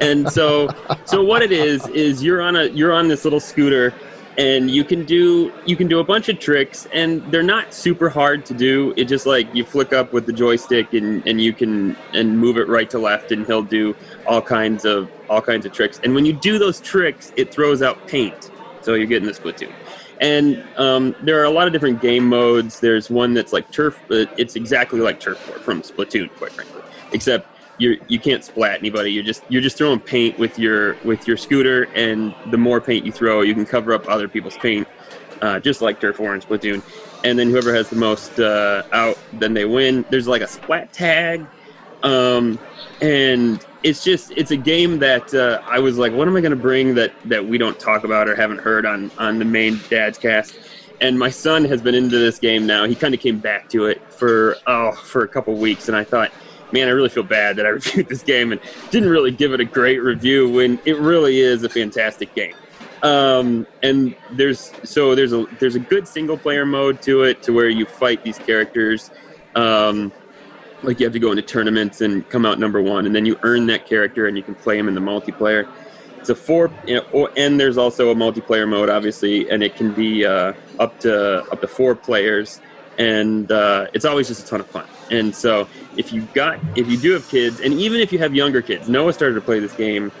And so, so what it is is you're on a you're on this little scooter, and you can do you can do a bunch of tricks, and they're not super hard to do. It just like you flick up with the joystick, and and you can and move it right to left, and he'll do all kinds of all kinds of tricks. And when you do those tricks, it throws out paint. So you're getting the Splatoon. And um, there are a lot of different game modes. There's one that's like turf. Uh, it's exactly like turf war from Splatoon, quite frankly, except you you can't splat anybody. You're just you're just throwing paint with your with your scooter, and the more paint you throw, you can cover up other people's paint, uh, just like turf war and Splatoon. And then whoever has the most uh, out, then they win. There's like a splat tag, um, and it's just it's a game that uh, I was like, what am I going to bring that that we don't talk about or haven't heard on on the main Dad's Cast? And my son has been into this game now. He kind of came back to it for oh for a couple weeks, and I thought, man, I really feel bad that I reviewed this game and didn't really give it a great review when it really is a fantastic game. Um, and there's so there's a there's a good single player mode to it to where you fight these characters. Um, like you have to go into tournaments and come out number one, and then you earn that character and you can play him in the multiplayer. it's a four, you know, or, and there's also a multiplayer mode, obviously, and it can be uh, up to up to four players, and uh, it's always just a ton of fun. And so, if you got, if you do have kids, and even if you have younger kids, Noah started to play this game.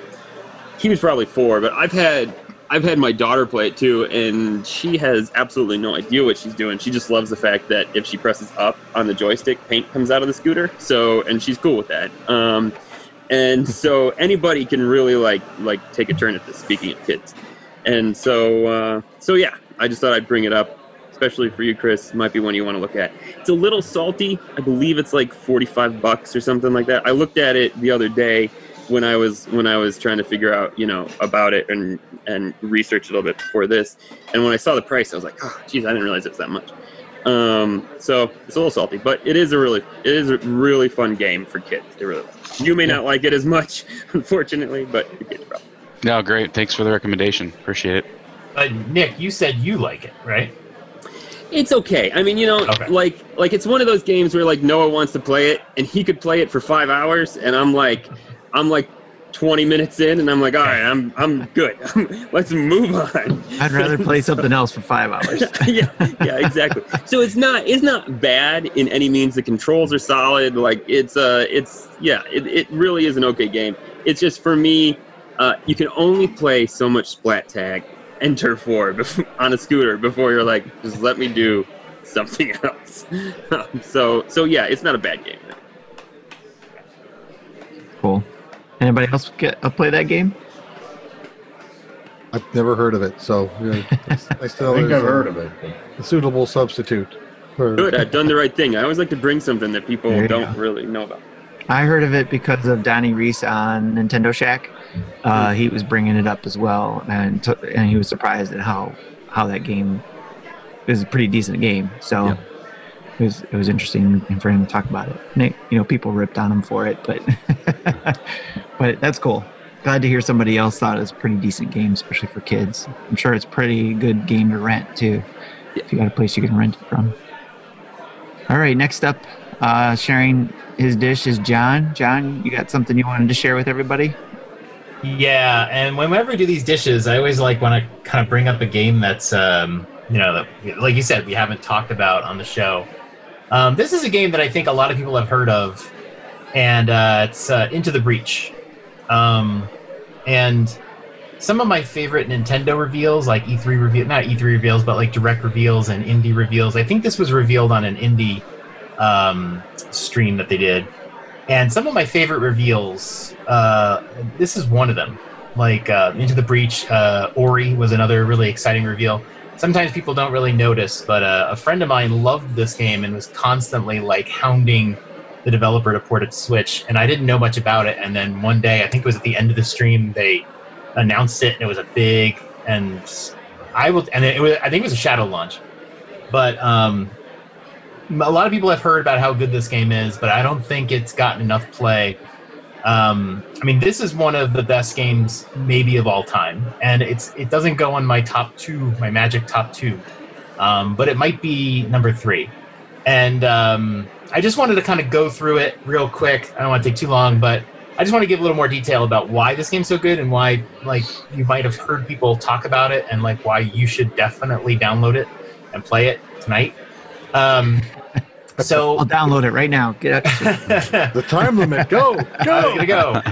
He was probably four, but I've had I've had my daughter play it too, and she has absolutely no idea what she's doing. She just loves the fact that if she presses up on the joystick, paint comes out of the scooter. So, and she's cool with that. Um, and so anybody can really like like take a turn at this. Speaking of kids, and so uh, so yeah, I just thought I'd bring it up, especially for you, Chris. Might be one you want to look at. It's a little salty. I believe it's like forty-five bucks or something like that. I looked at it the other day when I was when I was trying to figure out you know about it and and research a little bit before this. And when I saw the price, I was like, oh, geez, I didn't realize it was that much. Um, so it's a little salty, but it is a really it is a really fun game for kids. It really is. You may not like it as much, unfortunately, but the kids probably. No, great. Thanks for the recommendation. Appreciate it. But Nick, you said you like it, right? It's okay. I mean, you know, Okay. like like it's one of those games where like Noah wants to play it and he could play it for five hours, and I'm like, I'm like. 20 minutes in and I'm like all right I'm I'm good let's move on I'd rather play something else for five hours. yeah, yeah, exactly. So it's not it's not bad in any means. The controls are solid. Like it's uh it's yeah, it, it really is an okay game. It's just for me, uh, you can only play so much splat tag and turf war bef- on a scooter before you're like, just let me do something else. so so yeah, it's not a bad game. Cool. Anybody else get uh, play that game? I've never heard of it, so yeah, I I still think I've heard of it. but- a suitable substitute. For, Good, I've done the right thing. I always like to bring something that people There don't really know about. I heard of it because of Donnie Reese on Nintendo Shack. Uh, he was bringing it up as well, and t- and he was surprised at how how that game is a pretty decent game. So Yep. It was it was interesting for him to talk about it. And it- you know, people ripped on him for it, but but that's cool. Glad to hear somebody else thought it was a pretty decent game, especially for kids. I'm sure it's pretty good game to rent too, if you got a place you can rent it from. All right, next up, uh, sharing his dish is John. John, you got something you wanted to share with everybody? Yeah, and whenever we do these dishes, I always like want to kind of bring up a game that's, um, you know, that, like you said, we haven't talked about on the show. Um, this is a game that I think a lot of people have heard of, and uh, it's uh, Into the Breach. Um, and some of my favorite Nintendo reveals, like E3 reveal, not E3 reveals, but like direct reveals and indie reveals. I think this was revealed on an indie um, stream that they did. And some of my favorite reveals, uh, this is one of them. Like uh, Into the Breach, uh, Ori was another really exciting reveal. Sometimes people don't really notice, but uh, a friend of mine loved this game and was constantly like hounding the developer to port it to Switch. And I didn't know much about it. And then one day, I think it was at the end of the stream, they announced it, and it was a big and I will, and it was, I think it was a shadow launch. But um, a lot of people have heard about how good this game is, but I don't think it's gotten enough play. Um, I mean, this is one of the best games maybe of all time, and it's it doesn't go on my top two, my Magic top two, um, but it might be number three. And um, I just wanted to kind of go through it real quick. I don't want to take too long, but I just want to give a little more detail about why this game's so good and why, like, you might have heard people talk about it and like why you should definitely download it and play it tonight. Um, so I'll download it right now. Get out. the time limit. Go, I'm go. gonna go.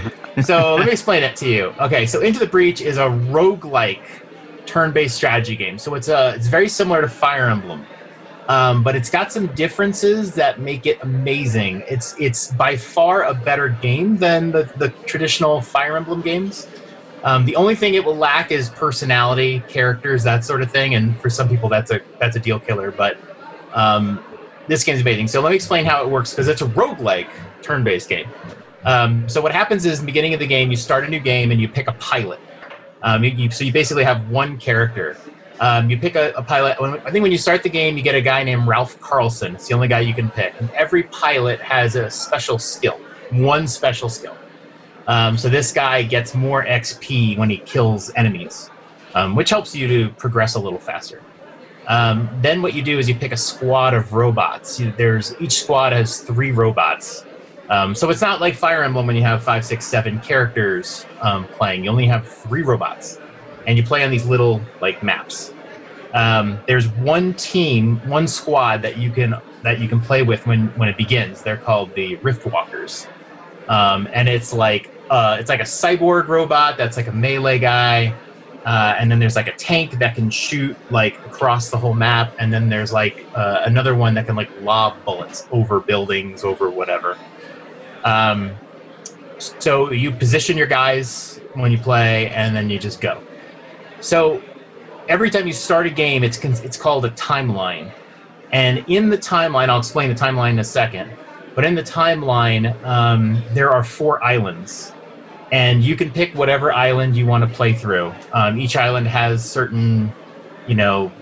So let me explain it to you. Okay, so Into the Breach is a roguelike turn-based strategy game. So it's a it's very similar to Fire Emblem. Um, but it's got some differences that make it amazing. It's it's by far a better game than the, the traditional Fire Emblem games. Um, the only thing it will lack is personality, characters, that sort of thing. And for some people, that's a that's a deal killer. But um, this game's amazing. So let me explain how it works because it's a roguelike turn-based game. Um, so what happens is, in the beginning of the game, you start a new game and you pick a pilot. Um, you, you, so you basically have one character. Um, you pick a, a pilot. I think when you start the game, you get a guy named Ralph Karlsson. It's the only guy you can pick. And every pilot has a special skill, one special skill. Um, so this guy gets more XP when he kills enemies, um, which helps you to progress a little faster. Um, then what you do is you pick a squad of robots. You, there's each squad has three robots, Um, so it's not like Fire Emblem when you have five, six, seven characters um, playing. You only have three robots, and you play on these little like maps. Um, there's one team, one squad that you can that you can play with when when it begins. They're called the Rift Walkers, um, and it's like uh, it's like a cyborg robot that's like a melee guy. Uh, and then there's like a tank that can shoot like across the whole map, and then there's like uh, another one that can like lob bullets over buildings, over whatever. Um, so you position your guys when you play, and then you just go. So every time you start a game, it's it's called a timeline, and in the timeline, I'll explain the timeline in a second. But in the timeline, um, there are four islands, and you can pick whatever island you want to play through. Um, each island has certain, you know,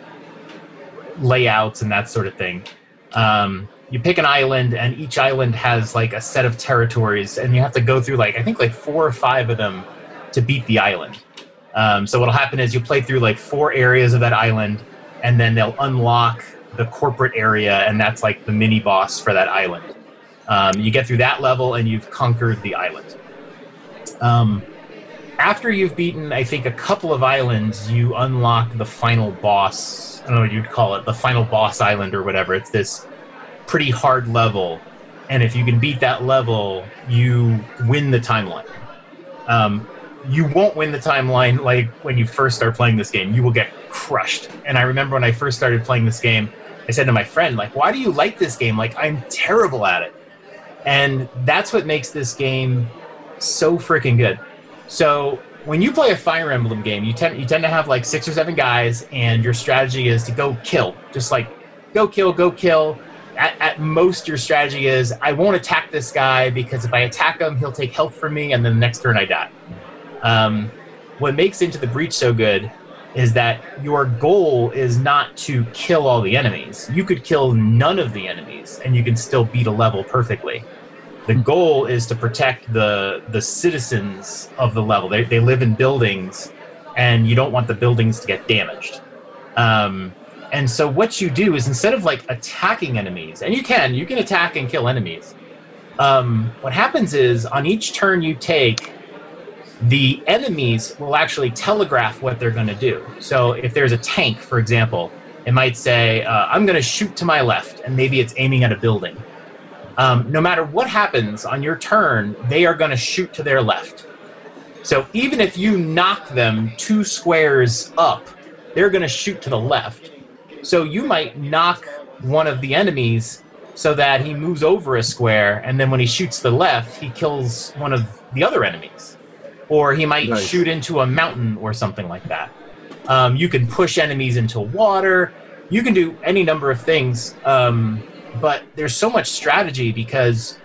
layouts and that sort of thing. Um, you pick an island, and each island has like a set of territories, and you have to go through like I think like four or five of them to beat the island. Um, so what'll happen is you play through like four areas of that island, and then they'll unlock the corporate area, and that's like the mini boss for that island. Um, you get through that level, and you've conquered the island. Um, after you've beaten, I think, a couple of islands, you unlock the final boss. I don't know what you'd call it, the final boss island or whatever. It's this pretty hard level, and if you can beat that level, you win the timeline. Um, you won't win the timeline like when you first start playing this game. You will get crushed. And I remember when I first started playing this game, I said to my friend, like, why do you like this game? Like, I'm terrible at it. And that's what makes this game so freaking good. So when you play a Fire Emblem game, you tend you tend to have like six or seven guys, and your strategy is to go kill, just like go kill, go kill. At, at most, your strategy is I won't attack this guy because if I attack him, he'll take health from me, and then the next turn I die. Um, what makes Into the Breach so good is that your goal is not to kill all the enemies. You could kill none of the enemies, and you can still beat a level perfectly. The goal is to protect the the citizens of the level. They, they live in buildings, and you don't want the buildings to get damaged. Um, and so what you do is instead of like attacking enemies, and you can you can attack and kill enemies. Um, what happens is on each turn you take, the enemies will actually telegraph what they're going to do. So if there's a tank, for example, it might say, uh, "I'm going to shoot to my left," and maybe it's aiming at a building. Um, no matter what happens on your turn, they are going to shoot to their left. So even if you knock them two squares up, they're going to shoot to the left. So you might knock one of the enemies so that he moves over a square, and then when he shoots the left, he kills one of the other enemies. Or he might Nice. shoot into a mountain or something like that. Um, you can push enemies into water. You can do any number of things. Um, but there's so much strategy because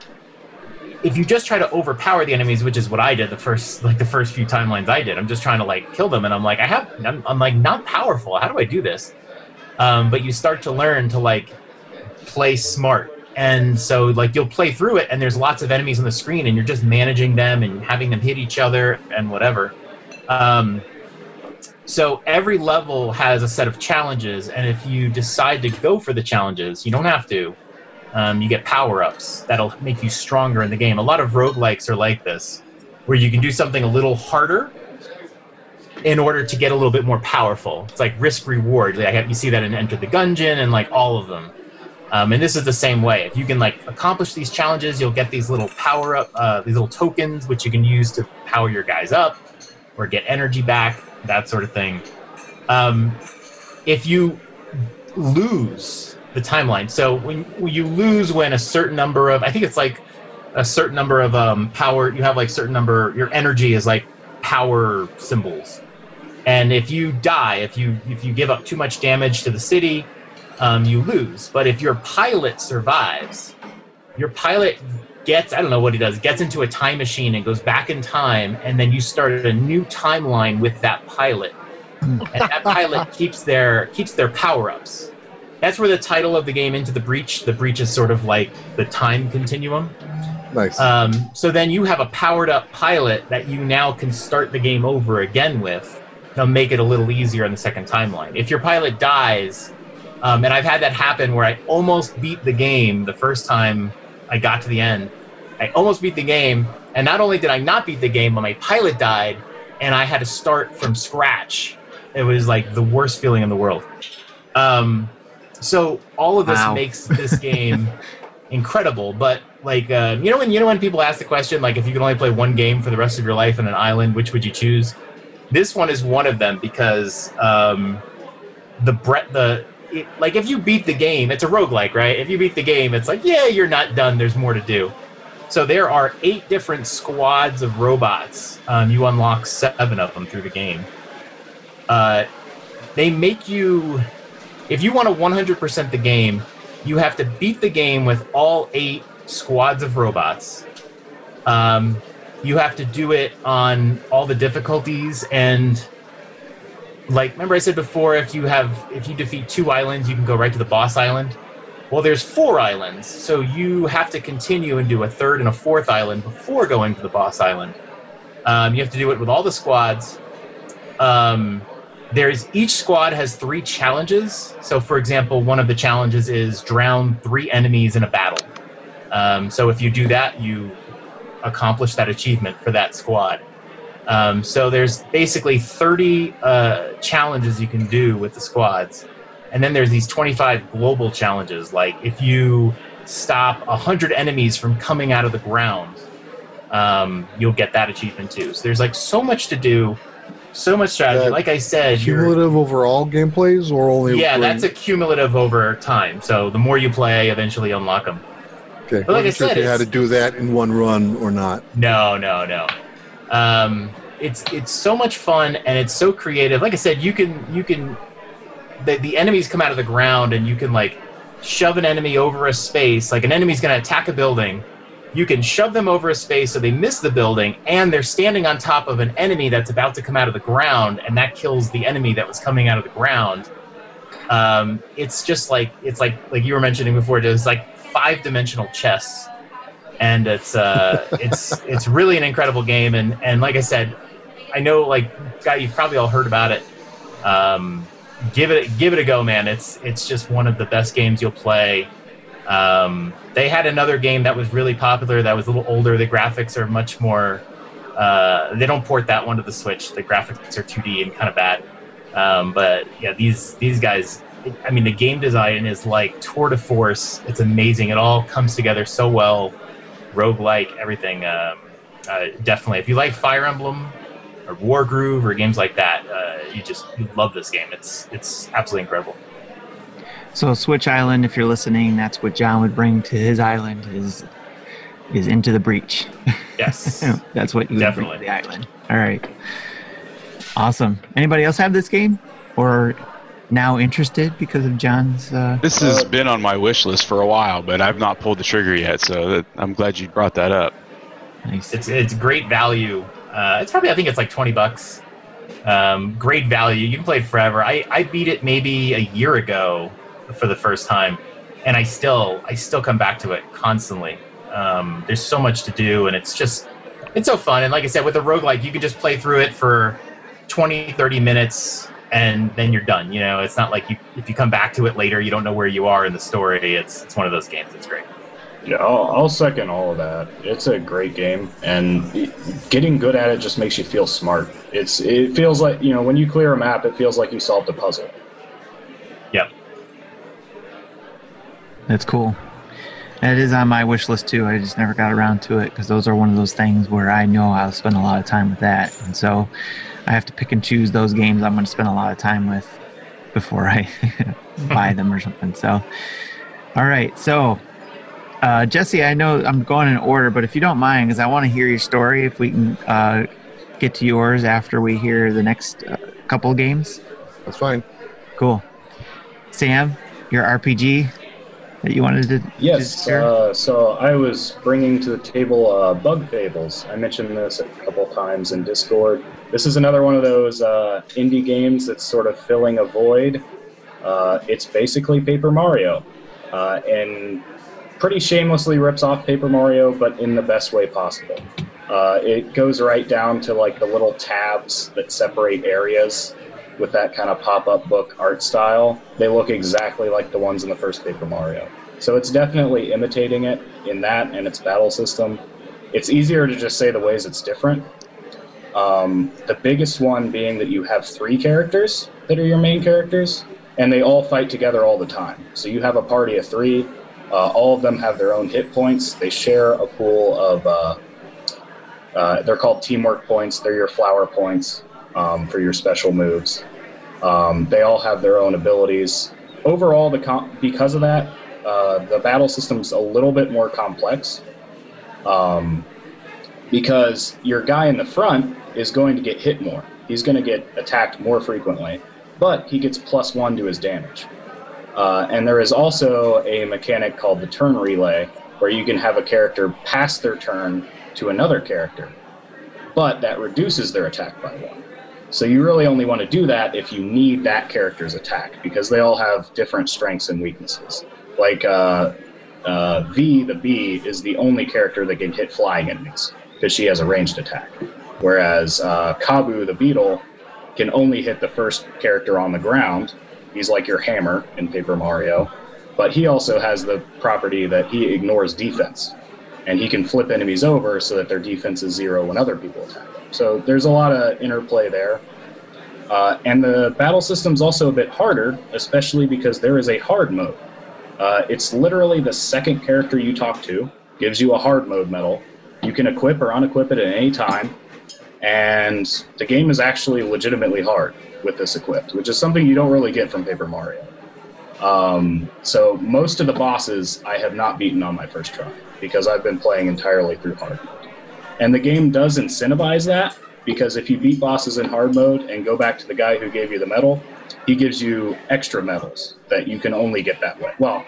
if you just try to overpower the enemies, which is what I did the first like the first few timelines I did, I'm just trying to like kill them, and I'm like I have I'm, I'm like not powerful. How do I do this? Um, but you start to learn to like play smart, and so like you'll play through it, and there's lots of enemies on the screen, and you're just managing them and having them hit each other and whatever. Um, so every level has a set of challenges, and if you decide to go for the challenges, you don't have to. Um, you get power ups that'll make you stronger in the game. A lot of roguelikes are like this, where you can do something a little harder in order to get a little bit more powerful. It's like risk reward. You see that in Enter the Gungeon and like all of them. Um, and this is the same way. If you can like accomplish these challenges, you'll get these little power up, uh, these little tokens, which you can use to power your guys up or get energy back, that sort of thing. Um, if you lose the timeline, so when, you lose when a certain number of, I think it's like a certain number of um, power, you have like certain number, your energy is like power symbols. And if you die, if you if you give up too much damage to the city, um, you lose. But if your pilot survives, your pilot gets I don't know what he does, gets into a time machine and goes back in time, and then you start a new timeline with that pilot. and that pilot keeps their keeps their power ups. That's where the title of the game Into the Breach. The breach is sort of like the time continuum. Nice. Um, so then you have a powered up pilot that you now can start the game over again with. They'll make it a little easier on the second timeline. If your pilot dies, um, and I've had that happen where I almost beat the game the first time I got to the end, I almost beat the game, and not only did I not beat the game, but my pilot died, and I had to start from scratch. It was like the worst feeling in the world. Um, so all of this Wow. makes this game incredible. But like, uh, you know, when you know when people ask the question, like, if you could only play one game for the rest of your life on an island, which would you choose? This one is one of them because um, the breadth, the it, like, if you beat the game, it's a roguelike, right? If you beat the game, it's like, yeah, you're not done. There's more to do. So there are eight different squads of robots. Um, you unlock seven of them through the game. Uh, they make you, if you want to 100% the game, you have to beat the game with all eight squads of robots. Um, you have to do it on all the difficulties and like remember I said before if you have if you defeat two islands you can go right to the boss island. Well, there's four islands, so you have to continue and do a third and a fourth island before going to the boss island. Um, you have to do it with all the squads. Um, there's each squad has three challenges. So, for example, one of the challenges is drown three enemies in a battle. Um, so, if you do that, you accomplish that achievement for that squad. Um, so, there's basically 30 uh, challenges you can do with the squads. And then there's these 25 global challenges, like if you stop 100 enemies from coming out of the ground, um, you'll get that achievement too. So there's like so much to do, so much strategy. That Like I said, Cumulative overall gameplays or only? yeah, that's a cumulative over time. So the more you play, eventually you unlock them. Okay. but like I wasn't sure said, had to do that in one run or not. No, no, no. Um, it's it's so much fun and it's so creative. Like I said, you can you can the, the enemies come out of the ground and you can like shove an enemy over a space. Like an enemy's going to attack a building, you can shove them over a space so they miss the building, and they're standing on top of an enemy that's about to come out of the ground, and that kills the enemy that was coming out of the ground. Um, it's just like it's like like you were mentioning before. It's like five dimensional chess, and it's uh, it's it's really an incredible game. And and like I said, I know like guy, you've probably all heard about it. Um, give it give it a go, man. It's it's just one of the best games you'll play. Um, they had another game that was really popular that was a little older. The graphics are much more. Uh, they don't port that one to the Switch. The graphics are 2D and kind of bad. Um, but yeah, these these guys. I mean, the game design is like tour de force. It's amazing. It all comes together so well. Roguelike, everything. Um, uh, definitely, if you like Fire Emblem or Wargroove or games like that, uh, you just you love this game. It's it's absolutely incredible. So Switch Island, if you're listening, that's what John would bring to his island is is into the breach. Yes. that's what you would bring Definitely. to the island. All right. Awesome. Anybody else have this game or now interested because of John's uh This has been on my wish list for a while, but I've not pulled the trigger yet. So that, I'm glad you brought that up. nice. It's it's great value. Uh, it's probably I think it's like twenty bucks. Um, great value. You can play it forever. I, I beat it maybe a year ago for the first time, and I still I still come back to it constantly. Um, there's so much to do, and it's just it's so fun. And like I said, with a roguelike, you can just play through it for 20, 30 minutes, and then you're done. You know, it's not like you if you come back to it later, you don't know where you are in the story. It's it's one of those games. It's great. Yeah, I'll, I'll second all of that. It's a great game, and getting good at it just makes you feel smart. It's it feels like you know when you clear a map, it feels like you solved a puzzle. Yep. That's cool. That is on my wish list too. I just never got around to it because those are one of those things where I know I'll spend a lot of time with that, and so I have to pick and choose those games I'm going to spend a lot of time with before I buy them or something. So, all right. So, uh, Jesse, I know I'm going in order, but if you don't mind, because I want to hear your story, if we can uh, get to yours after we hear the next uh, couple of games. That's fine. Cool. Sam, your RPG that you wanted to Yes, share? uh, so I was bringing to the table uh, Bug Fables. I mentioned this a couple times in Discord. This is another one of those uh, indie games that's sort of filling a void. Uh, it's basically Paper Mario, uh, and pretty shamelessly rips off Paper Mario, but in the best way possible. Uh, it goes right down to like the little tabs that separate areas with that kind of pop-up book art style. They look exactly like the ones in the first Paper Mario. So it's definitely imitating it in that and its battle system. It's easier to just say the ways it's different. Um, the biggest one being that you have three characters that are your main characters, and they all fight together all the time. So you have a party of three. Uh, all of them have their own hit points. They share a pool of. Uh, uh, they're called teamwork points. They're your flower points um, for your special moves. Um, they all have their own abilities. Overall, the com- because of that, uh, the battle system's a little bit more complex. Um, because your guy in the front is going to get hit more. He's going to get attacked more frequently, but he gets plus one to his damage. Uh, and there is also a mechanic called the turn relay, where you can have a character pass their turn to another character, but that reduces their attack by one. So you really only want to do that if you need that character's attack, because they all have different strengths and weaknesses. Like uh, uh, Vi, the bee, is the only character that can hit flying enemies because she has a ranged attack. Whereas uh, Kabbu, the beetle, can only hit the first character on the ground. He's like your hammer in Paper Mario, but he also has the property that he ignores defense, and he can flip enemies over so that their defense is zero when other people attack them. So there's a lot of interplay there. Uh, and the battle system's also a bit harder, especially because there is a hard mode. Uh, it's literally the second character you talk to gives you a hard mode medal. You can equip or unequip it at any time, and the game is actually legitimately hard with this equipped, which is something you don't really get from Paper Mario. Um, so most of the bosses I have not beaten on my first try because I've been playing entirely through hard mode. And the game does incentivize that because if you beat bosses in hard mode and go back to the guy who gave you the medal, he gives you extra medals that you can only get that way. Well,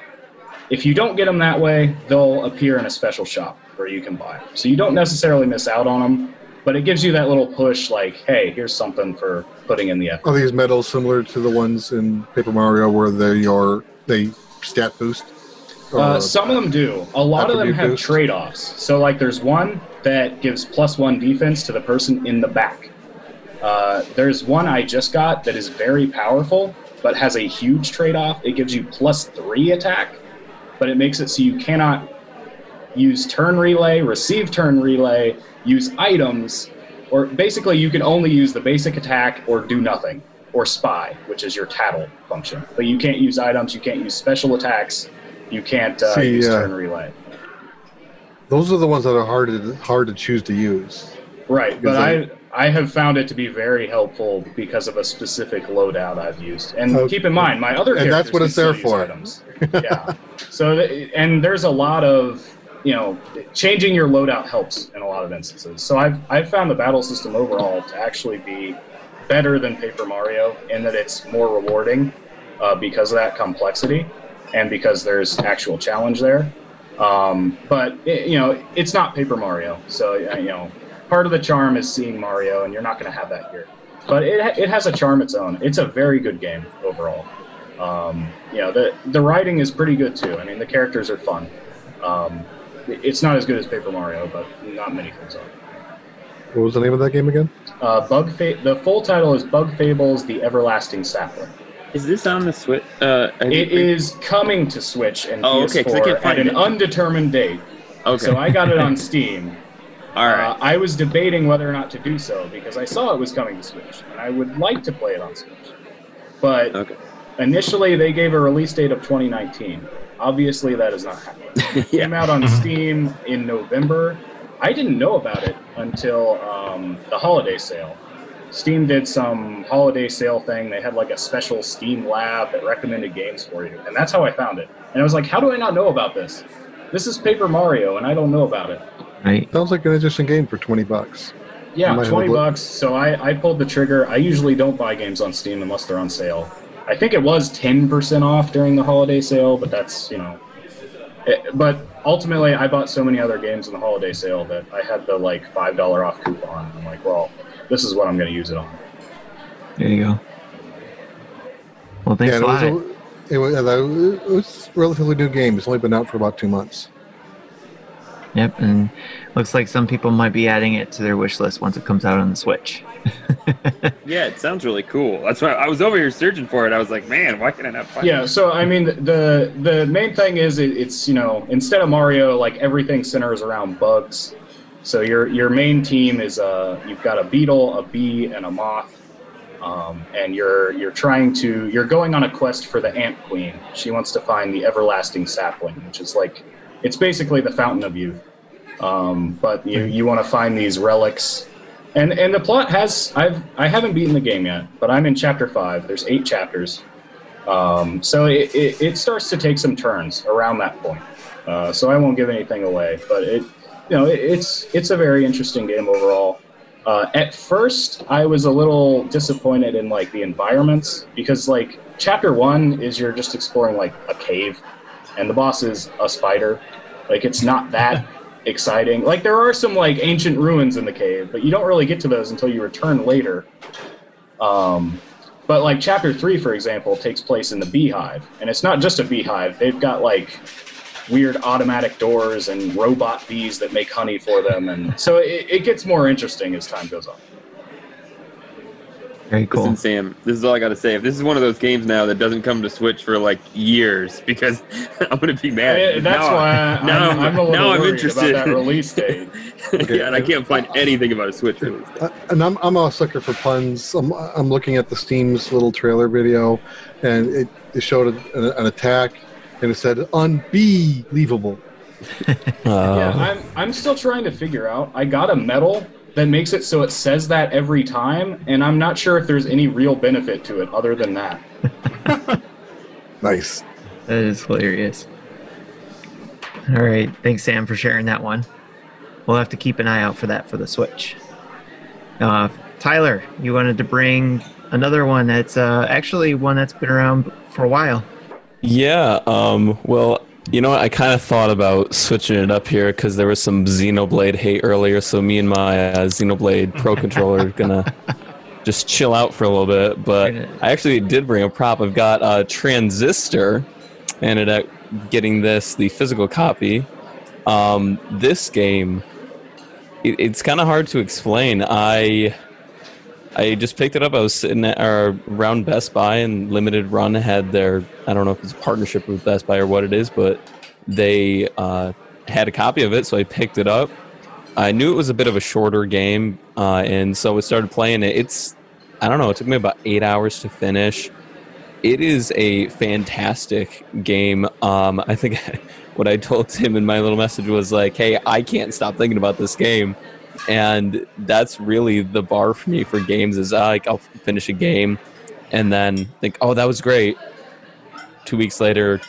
if you don't get them that way, they'll appear in a special shop where you can buy them. So you don't necessarily miss out on them, but it gives you that little push like, hey, here's something for putting in the effort. Are these medals similar to the ones in Paper Mario where they are they stat boost? Uh, some of them do. A lot of them have boost? trade offs. So, like, there's one that gives plus one defense to the person in the back. Uh, there's one I just got that is very powerful, but has a huge trade off. It gives you plus three attack, but it makes it so you cannot use turn relay, receive turn relay, use items, or basically you can only use the basic attack or do nothing, or spy, which is your tattle function. But you can't use items, you can't use special attacks, you can't uh, See, use uh, turn relay. Those are the ones that are hard to hard to choose to use. Right, but I I have found it to be very helpful because of a specific loadout I've used. And Okay. keep in mind, my other And that's what it's there for. Items. yeah. So and there's a lot of you know changing your loadout helps in a lot of instances. So I've I've found the battle system overall to actually be better than Paper Mario in that it's more rewarding uh, because of that complexity and because there's actual challenge there. Um, but it, you know, it's not Paper Mario, so you know, part of the charm is seeing Mario, and you're not going to have that here. But it it has a charm its own. It's a very good game overall. Um, you know, the the writing is pretty good too. I mean, the characters are fun. Um, it's not as good as Paper Mario, but not many things are. What was the name of that game again? Uh, Bug Fa- the full title is Bug Fables: The Everlasting Sapling. Is this on the Switch? Uh, I It think- is coming to Switch and Oh, okay, 'cause I PS4 can't at an it. undetermined date. Okay. So I got it on Steam. All right. Uh, I was debating whether or not to do so because I saw it was coming to Switch, and I would like to play it on Switch. But Okay. initially, they gave a release date of 2019. Obviously, that is not happening. It yeah. came out on Steam in November. I didn't know about it until um, the holiday sale. Steam did some holiday sale thing. They had like a special Steam lab that recommended games for you, and that's how I found it. And I was like, how do I not know about this? This is Paper Mario, and I don't know about it. Right. Sounds like an interesting game for twenty bucks. Yeah, I might have a twenty bucks. So I, I pulled the trigger. I usually don't buy games on Steam unless they're on sale. I think it was ten percent off during the holiday sale, but that's you know. It, but ultimately, I bought so many other games in the holiday sale that I had the like five dollar off coupon. I'm like, well, this is what I'm going to use it on. There you go. Well, thanks yeah, a lot. it was, a, it, was, it was a relatively new game. It's only been out for about two months. Yep, and looks like some people might be adding it to their wish list once it comes out on the Switch. Yeah, it sounds really cool. That's why I was over here searching for it. I was like, man, why can I not find Yeah, it? Yeah, so I mean, the the main thing is it, it's you know instead of Mario, like everything centers around bugs. So your your main team is uh you've got a beetle, a bee, and a moth, um, and you're you're trying to you're going on a quest for the ant queen. She wants to find the everlasting sapling, which is like it's basically the fountain of youth. Um, but you you want to find these relics. And, and the plot has I've I haven't beaten the game yet, but I'm in chapter five. There's eight chapters, um, so it, it, it starts to take some turns around that point. Uh, so I won't give anything away, but it, you know, it, it's it's a very interesting game overall. Uh, at first, I was a little disappointed in like the environments because like chapter one is you're just exploring like a cave, and the boss is a spider. Like it's not that exciting. Like there are some like ancient ruins in the cave, but you don't really get to those until you return later. Um, but like chapter three, for example, takes place in the beehive, and it's not just a beehive. They've got like weird automatic doors and robot bees that make honey for them, and so it, it gets more interesting as time goes on. Very cool. Listen, Sam, this is all I got to say. If this is one of those games now that doesn't come to Switch for like years, because I'm going to be mad. Eh, that's Now- why I- now I'm, I'm a little now I'm interested. about that release date. yeah, and I can't find anything about a Switch release. Uh, and I'm, I'm a sucker for puns. I'm, I'm looking at the Steam's little trailer video, and it, it showed an, an attack, and it said unbelievable. Uh, yeah, I'm I'm still trying to figure out. I got a medal that makes it so it says that every time, and I'm not sure if there's any real benefit to it other than that. Nice. That is hilarious. All right. Thanks, Sam, for sharing that one. We'll have to keep an eye out for that for the Switch. Uh, Tyler, you wanted to bring another one that's uh, actually one that's been around for a while. Yeah, um, well, you know what? I kind of thought about switching it up here because there was some Xenoblade hate earlier. So me and my uh, Xenoblade Pro controller are gonna just chill out for a little bit. But I actually did bring a prop. I've got a Transistor. Ended up getting this, the physical copy. Um, this game, it, it's kind of hard to explain. I I just picked it up. I was sitting at, or around Best Buy, and Limited Run had their I don't know if it's a partnership with Best Buy or what it is, but they uh, had a copy of it, so I picked it up. I knew it was a bit of a shorter game, uh, and so we started playing it. It's I don't know. It took me about eight hours to finish. It is a fantastic game. Um, I think what I told Tim in my little message was like, "Hey, I can't stop thinking about this game." And that's really the bar for me for games is uh, like I'll finish a game and then think oh that was great. Two weeks later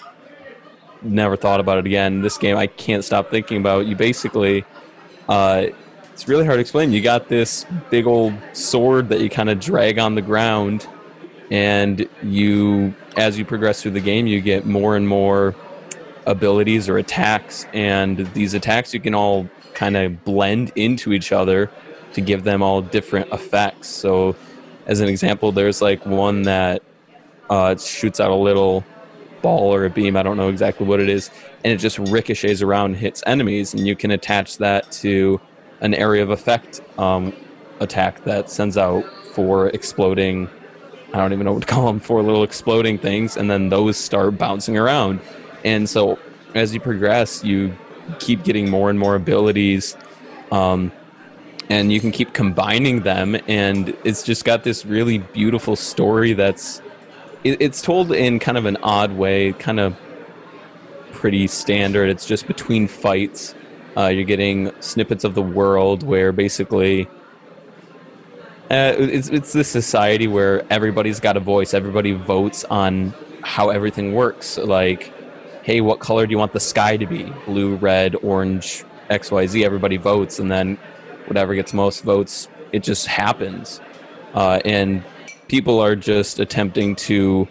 never thought about it again. This game I can't stop thinking about. You basically uh, it's really hard to explain. You got this big old sword that you kind of drag on the ground and you as you progress through the game you get more and more abilities or attacks. And these attacks you can all kind of blend into each other to give them all different effects. So, as an example, there's like one that uh, shoots out a little ball or a beam, I don't know exactly what it is, and it just ricochets around and hits enemies, and you can attach that to an area of effect um, attack that sends out for exploding. I don't even know what to call them, four little exploding things, and then those start bouncing around. And so, as you progress, you keep getting more and more abilities um, and you can keep combining them and it's just got this really beautiful story that's it, it's told in kind of an odd way kind of pretty standard. It's just between fights uh, you're getting snippets of the world where basically uh, it's, it's this society where everybody's got a voice. Everybody votes on how everything works. Like hey, what color do you want the sky to be? Blue, red, orange, XYZ. Everybody votes, and then whatever gets most votes, it just happens. Uh, and people are just attempting to,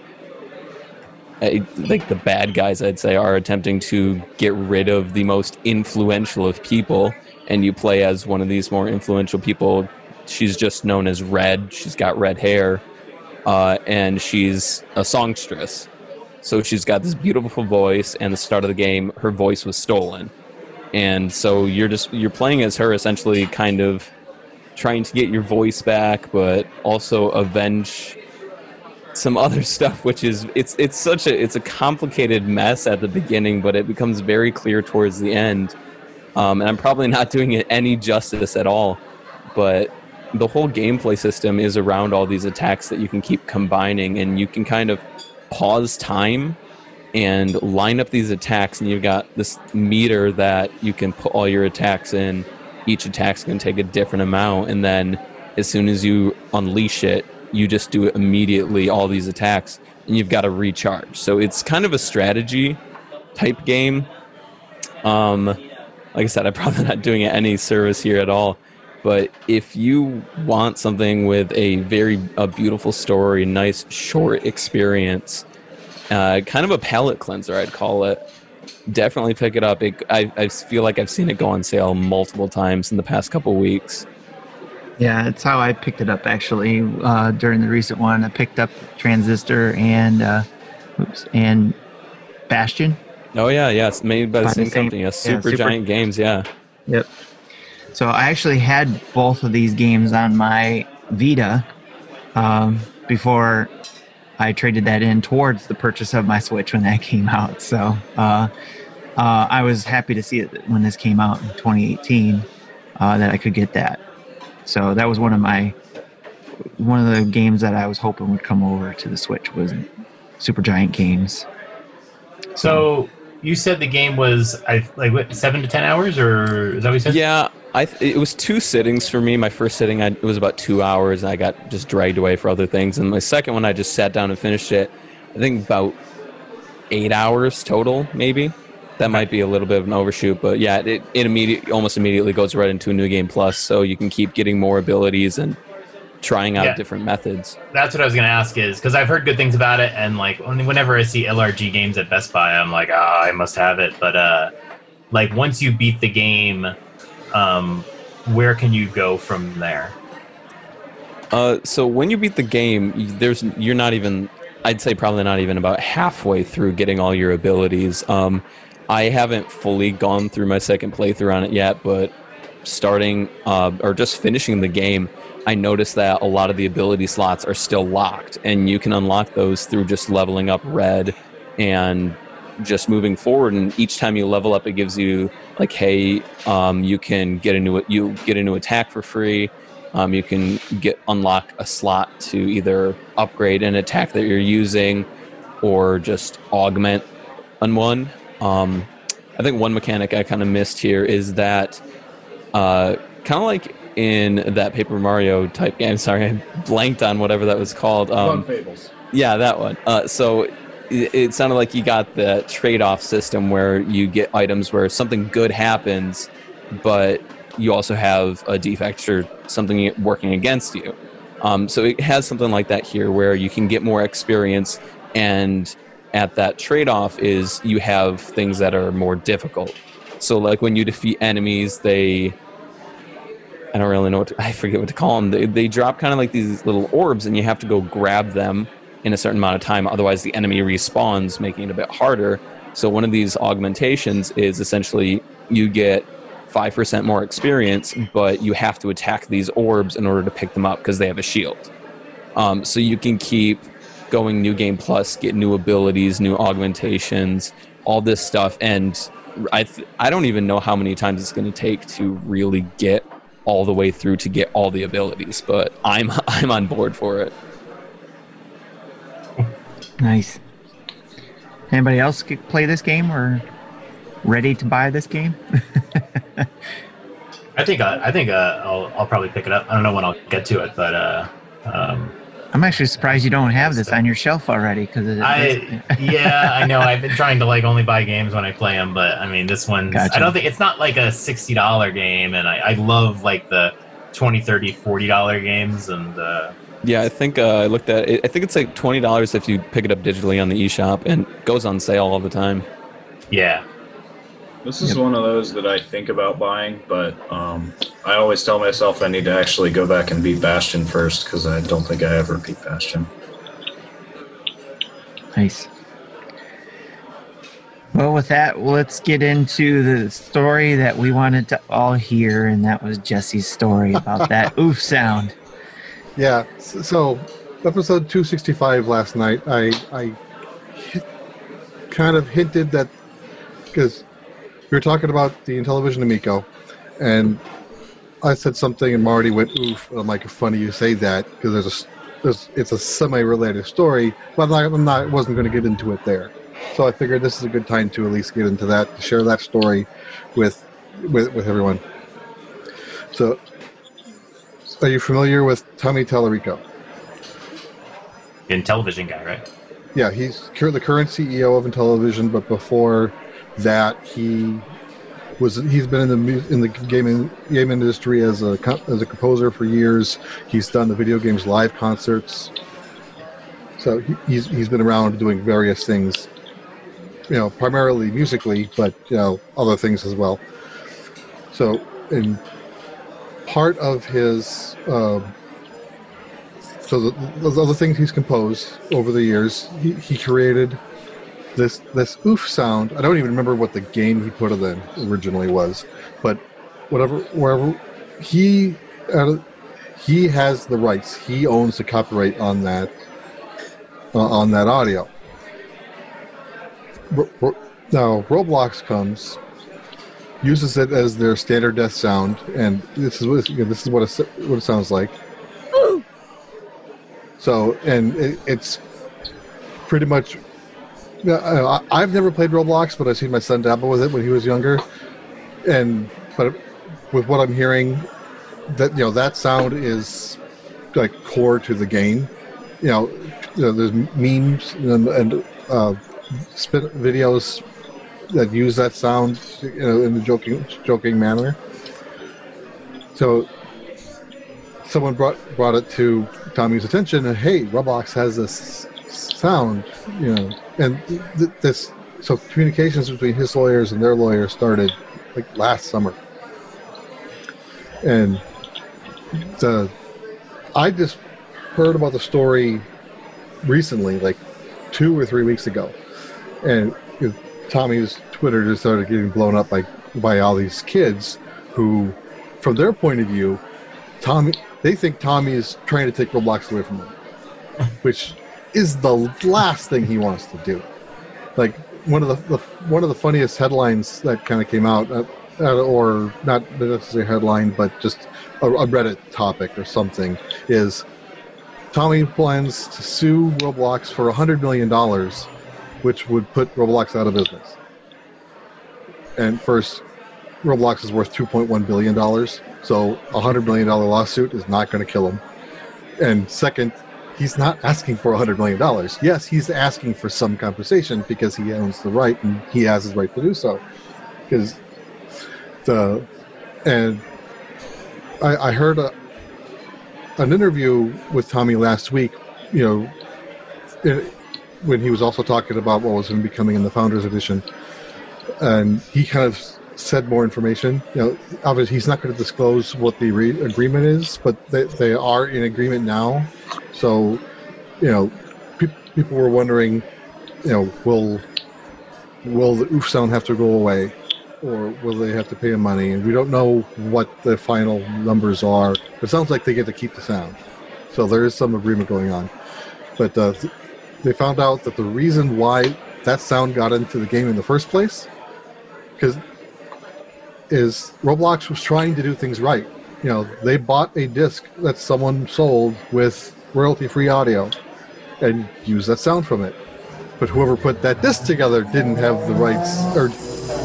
uh, like the bad guys, I'd say, are attempting to get rid of the most influential of people. And you play as one of these more influential people. She's just known as Red. She's got red hair, uh, and she's a songstress. So she's got this beautiful voice, and the start of the game, her voice was stolen. and so you're just you're playing as her essentially, kind of trying to get your voice back, but also avenge some other stuff which is it's it's such a it's a complicated mess at the beginning but it becomes very clear towards the end um, and i'm probably not doing it any justice at all but the whole gameplay system is around all these attacks that you can keep combining and you can kind of pause time and line up these attacks and you've got this meter that you can put all your attacks in. Each attack's going to take a different amount and then as soon as you unleash it you just do it immediately all these attacks and you've got to recharge. So it's kind of a strategy type game. Um like i said i'm probably not doing it any service here at all but if you want something with a very a beautiful story nice short experience uh, kind of a palate cleanser i'd call it definitely pick it up it, I, I feel like i've seen it go on sale multiple times in the past couple weeks Yeah, it's how I picked it up actually uh, during the recent one. I picked up Transistor and uh, oops and Bastion. oh yeah yeah it's made by the same company yeah, yeah, super Super- giant games yeah Yep. So I actually had both of these games on my Vita um, before I traded that in towards the purchase of my Switch when that came out. So uh, uh, I was happy to see it when this came out in 2018 uh, that I could get that. So that was one of my one of the games that I was hoping would come over to the Switch was Supergiant Games. So you said the game was I like what seven to ten hours, or is that what you said? Yeah, I th- it was two sittings for me. My first sitting, I, it was about two hours. And I got just dragged away for other things, and my second one, I just sat down and finished it. I think about eight hours total, maybe. That might be a little bit of an overshoot, but yeah, it, it immediate, almost immediately goes right into a new game plus, so you can keep getting more abilities and trying out Yeah. different methods. That's what I was gonna ask is because I've heard good things about it, and like whenever I see LRG games at Best Buy, I'm like, ah, I must have it. But uh, like once you beat the game, um, where can you go from there? Uh, so when you beat the game, there's you're not even. I'd say probably not even about halfway through getting all your abilities. Um, I haven't fully gone through my second playthrough on it yet, but starting uh, or just finishing the game, I noticed that a lot of the ability slots are still locked, and you can unlock those through just leveling up red and just moving forward. And each time you level up, it gives you like, hey, um, you can get a new you get a new attack for free. Um, you can get unlock a slot to either upgrade an attack that you're using, or just augment on one. Um, I think one mechanic I kind of missed here is that, uh, kind of like in that Paper Mario type game. Sorry, I blanked on whatever that was called. Um, Fables. yeah, that one. Uh, so it, sounded like you got the trade-off system where you get items where something good happens, but you also have a defect or something working against you. Um, so it has something like that here, where you can get more experience, and at that trade-off is you have things that are more difficult. So like when you defeat enemies, they I don't really know what to, I forget what to call them. They, they drop kind of like these little orbs, and you have to go grab them in a certain amount of time. Otherwise, the enemy respawns, making it a bit harder. So one of these augmentations is essentially you get five percent more experience, but you have to attack these orbs in order to pick them up because they have a shield. Um, so you can keep going new game plus, get new abilities, new augmentations, all this stuff, and I th- I don't even know how many times it's going to take to really get all the way through to get all the abilities, but I'm I'm on board for it. Nice. Anybody else play this game or ready to buy this game? I think uh, I think uh, I'll I'll probably pick it up. I don't know when I'll get to it, but uh, um, I'm actually surprised you don't have this on your shelf already because I yeah I know I've been trying to like only buy games when I play them, but I mean this one Gotcha. I don't think it's not like a sixty dollar game, and I, I love like the 20 30 40 dollar games and uh, Yeah, I think uh, I looked at it. I think it's like twenty dollars if you pick it up digitally on the eShop, and goes on sale all the time. yeah This is one of those that I think about buying, but um, I always tell myself I need to actually go back and beat Bastion first because I don't think I ever beat Bastion. Nice. Well, with that, let's get into the story that we wanted to all hear, and that was Jesse's story about that oof sound. Yeah. So, episode 265 last night, I I hit, kind of hinted that because we were talking about the Intellivision Amico, and I said something, and Marty went oof. And I'm like, funny you say that because there's a there's, it's a semi-related story, but I'm not, I'm not wasn't going to get into it there. So I figured this is a good time to at least get into that, to share that story with with with everyone. So, are you familiar with Tommy Tallarico? In television guy, right? Yeah, he's the current CEO of Intellivision, but before that, he was he's been in the in the gaming game industry as a as a composer for years. He's done the video games live concerts. So he, he's he's been around doing various things, you know, primarily musically, but you know other things as well. So in part of his um, so the, the other things he's composed over the years, he, he created this this oof sound. I don't even remember what the game he put it in originally was, but whatever wherever he uh, he has the rights. He owns the copyright on that uh, on that audio. Ro- ro- Now Roblox comes, uses it as their standard death sound, and this is what you know, this is what it, what it sounds like. So, and it, it's pretty much. Yeah, I- I've never played Roblox, but I've seen my son dabble with it when he was younger, and but with what I'm hearing, that you know that sound is like core to the game. You know, you know there's memes and, and uh, videos that use that sound, you know, in a joking joking manner. So someone brought brought it to Tommy's attention, and hey, Roblox has this sound, you know, and th- this. So communications between his lawyers and their lawyers started like last summer, and the I just heard about the story recently, like two or three weeks ago, and Tommy's Twitter just started getting blown up by by all these kids who, from their point of view, Tommy they think Tommy is trying to take Roblox away from them, which is the last thing he wants to do. Like one of the, the one of the funniest headlines that kind of came out, uh, uh, or not necessarily a headline, but just a, a Reddit topic or something, is Tommy plans to sue Roblox for hundred million dollars, which would put Roblox out of business. And first, Roblox is worth two point one billion dollars, so a hundred million dollar lawsuit is not going to kill him. And second, he's not asking for a hundred million dollars. Yes, he's asking for some compensation because he owns the right and he has his right to do so. Because the and I, I heard a, an interview with Tommy last week. You know, when he was also talking about what was going to be coming in the Founders Edition, and he kind of said more information. You know, obviously he's not going to disclose what the re- agreement is, but they, they are in agreement now. So, you know, pe- people were wondering, you know, will will the oof sound have to go away, or will they have to pay him money? And we don't know what the final numbers are. It sounds like they get to keep the sound, so there is some agreement going on. But uh, they found out that the reason why that sound got into the game in the first place, because is Roblox was trying to do things right. You know, they bought a disc that someone sold with royalty-free audio and used that sound from it. But whoever put that disc together didn't have the rights or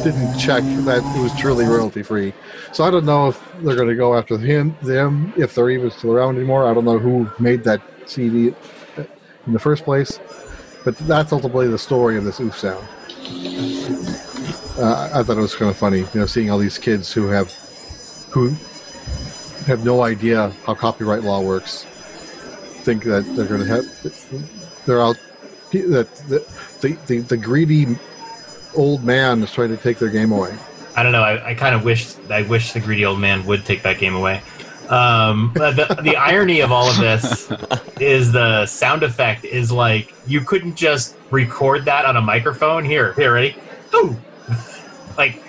didn't check that it was truly royalty-free. So I don't know if they're going to go after him, them, if they're even still around anymore. I don't know who made that CD in the first place. But that's ultimately the story of this oof sound uh, I thought it was kind of funny, you know, seeing all these kids who have who have no idea how copyright law works, think that they're going to have they're out that the, the the the greedy old man is trying to take their game away. I don't know. I, I kind of wish I wish the greedy old man would take that game away. Um, but the, the irony of all of this is the sound effect is like you couldn't just record that on a microphone. Here, here, ready? ooh, like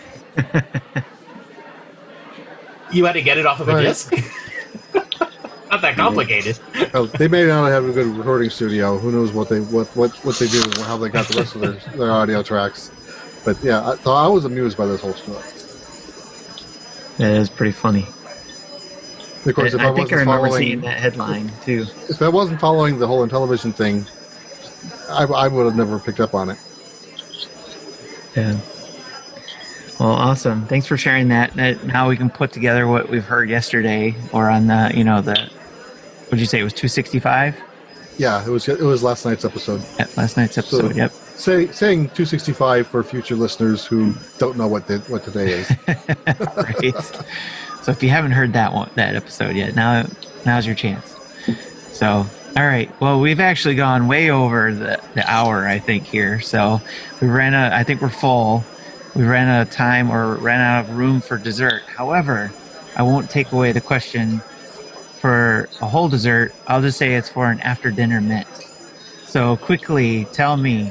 you had to get it off of a Right. disc. Not that complicated. Well, they may not have a good recording studio. Who knows what they what what, what they do and how they got the rest of their, their audio tracks. But yeah, I, so I was amused by this whole story. That is pretty funny. Of course, if I, I think I remember seeing that headline too. if I wasn't following the whole Intellivision thing, I, I would have never picked up on it. Yeah. Well, awesome. Thanks for sharing that. that. Now we can put together what we've heard yesterday, or on the, you know, the. what'd you say it was 265 Yeah, it was it was last night's episode. at last night's episode? So- yep. Say, saying 265 for future listeners who don't know what the, what today is. right. So if you haven't heard that one, that episode yet, now now's your chance. So, all right. Well, we've actually gone way over the, the hour, I think here. So we ran out. I think we're full. We ran out of time or ran out of room for dessert. However, I won't take away the question for a whole dessert. I'll just say it's for an after dinner mint. So quickly, tell me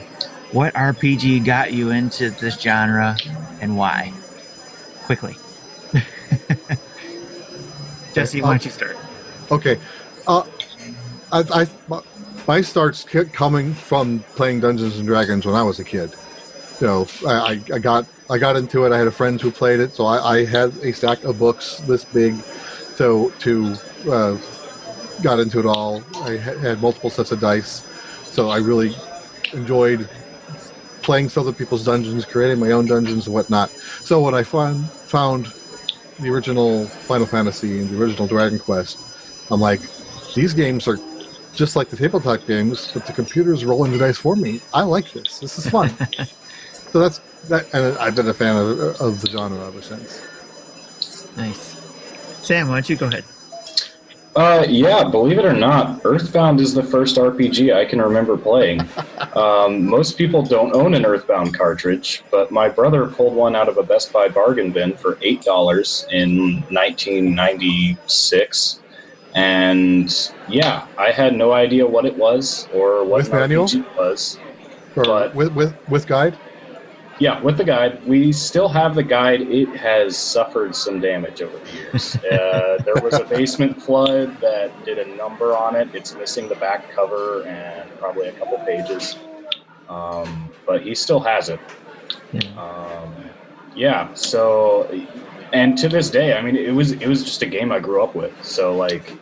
what RPG got you into this genre and why. Quickly. Jesse, why don't you start? Okay. Uh, I, I, my- starts coming from playing Dungeons and Dragons when I was a kid. You know, I, I, I got I got into it. I had a friend who played it, so I, I had a stack of books this big. So to uh, got into it all. I had multiple sets of dice, so I really enjoyed playing other people's dungeons, creating my own dungeons and whatnot. So when I found found the original Final Fantasy and the original Dragon Quest, I'm like, these games are just like the tabletop games, but the computer's rolling the dice for me. I like this. This is fun. so that's that, and I've been a fan of, of the genre ever since. Nice. Sam, why don't you go ahead? Uh, yeah, believe it or not, Earthbound is the first RPG I can remember playing. Um, most people don't own an Earthbound cartridge, but my brother pulled one out of a Best Buy bargain bin for eight dollars in 1996, and yeah, I had no idea what it was or what With an manual? RPG was. Or But- with with with guide. Yeah, with the guide, we still have the guide. It has suffered some damage over the years. uh, there was a basement flood that did a number on it. It's missing the back cover and probably a couple pages, um, but he still has it. Yeah. Um, yeah. So, and to this day, I mean, it was it was just a game I grew up with. So like,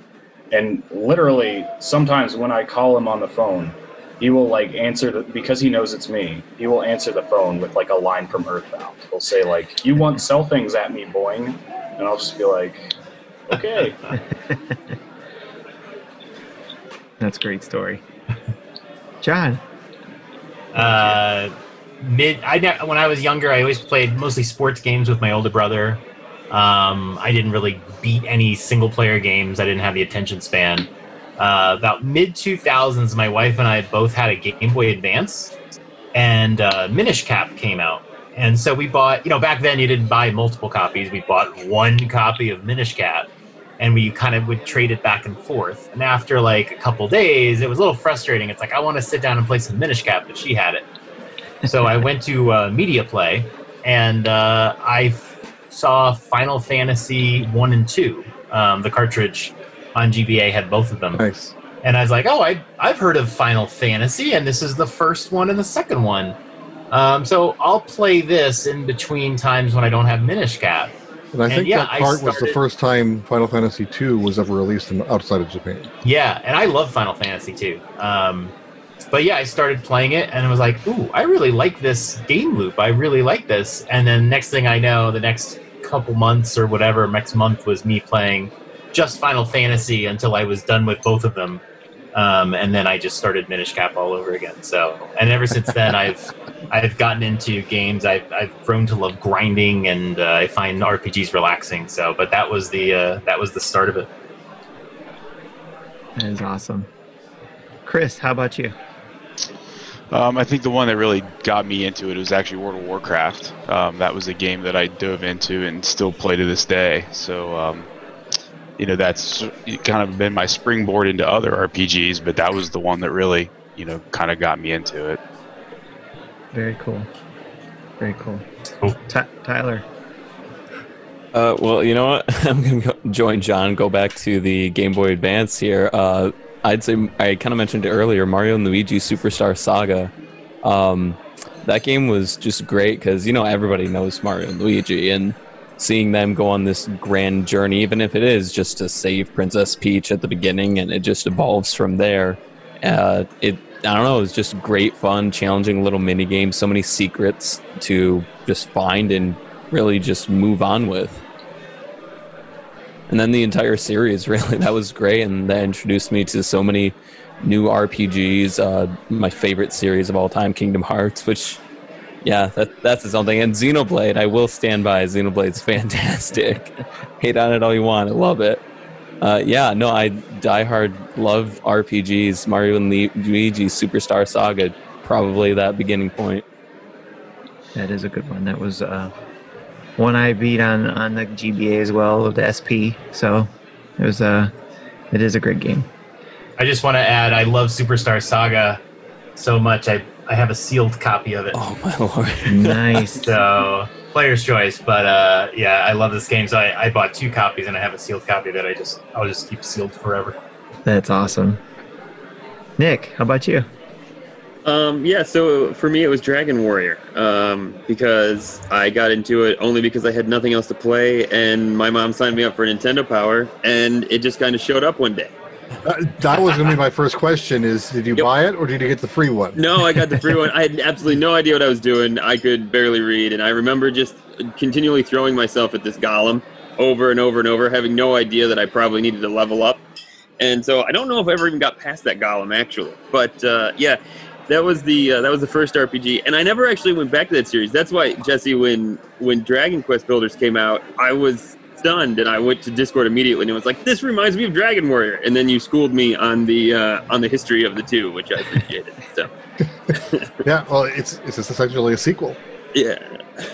and literally sometimes when I call him on the phone, he will like answer the, because he knows it's me. He will answer the phone with like a line from Earthbound. He'll say like, "You want sell things at me, boing," and I'll just be like, "Okay." That's a great story. John. Uh, mid, I ne- when I was younger, I always played mostly sports games with my older brother. Um, I didn't really beat any single player games. I didn't have the attention span. Uh, about mid 2000s, my wife and I both had a Game Boy Advance, and uh, Minish Cap came out. And so we bought, you know, back then you didn't buy multiple copies. We bought one copy of Minish Cap, and we kind of would trade it back and forth. And after like a couple days, it was a little frustrating. It's like I want to sit down and play some Minish Cap, but she had it. So I went to uh, Media Play, and uh, I f- saw Final Fantasy one and two. Um, the cartridge on GBA had both of them, Nice. and I was like, "Oh, I I've heard of Final Fantasy, and this is the first one and the second one." Um, so I'll play this in between times when I don't have Minish Cap. And I And think yeah, that part was the first time Final Fantasy II was ever released in, outside of Japan. Yeah, and I love Final Fantasy too. Um, but yeah, I started playing it and I was like, "Ooh, I really like this game loop. I really like this." And then next thing I know, the next couple months or whatever, next month was me playing just Final Fantasy until I was done with both of them. Um, and then I just started Minish Cap all over again. So, and ever since then, I've I've gotten into games. I've I've grown to love grinding, and uh, I find RPGs relaxing. So, but that was the uh, that was the start of it. That is awesome. Chris, how about you? Um, I think the one that really got me into it was actually World of Warcraft. Um, that was a game that I dove into and still play to this day. So, um, you know, that's kind of been my springboard into other RPGs, but that was the one that really, you know, kind of got me into it. Very cool. Very cool. Cool. Ty- Tyler. Uh, well, you know what? I'm going to join John, go back to the Game Boy Advance here. Uh, I'd say, I kind of mentioned it earlier Mario and Luigi Superstar Saga. Um, that game was just great because, you know, everybody knows Mario and Luigi, and seeing them go on this grand journey, even if it is just to save Princess Peach at the beginning and it just evolves from there. Uh, it, I don't know, it was just great fun, challenging little mini games, so many secrets to just find and really just move on with. And then the entire series, really, that was great. And that introduced me to so many new RPGs. Uh, my favorite series of all time, Kingdom Hearts, which, yeah, that, that's its own thing. And Xenoblade, I will stand by. Xenoblade's fantastic. Hate on it all you want. I love it. Uh, yeah, no, I diehard love RPGs. Mario and Luigi Superstar Saga, probably that beginning point. That is a good one. That was uh, one I beat on on the GBA as well, the SP. So it was uh, it is a great game. I just want to add, I love Superstar Saga so much. I I have a sealed copy of it. Oh my lord! Nice. So player's choice, but uh, yeah, I love this game. So I, I bought two copies, and I have a sealed copy that I just I'll just keep sealed forever. That's awesome. Nick, how about you? Um, yeah, so for me it was Dragon Warrior um, because I got into it only because I had nothing else to play, and my mom signed me up for Nintendo Power, and it just kind of showed up one day. Uh, that was going to be my first question: Is did you Yep. buy it or did you get the free one? No, I got the free one. I had absolutely no idea what I was doing. I could barely read, and I remember just continually throwing myself at this golem over and over and over, having no idea that I probably needed to level up. And so I don't know if I ever even got past that golem actually, but uh, yeah, that was the uh, that was the first RPG, and I never actually went back to that series. That's why Jesse, when when Dragon Quest Builders came out, I was stunned, and I went to Discord immediately, and it was like, "This reminds me of Dragon Warrior." And then you schooled me on the uh, on the history of the two, which I appreciated. so Yeah, well, it's it's essentially a sequel. yeah.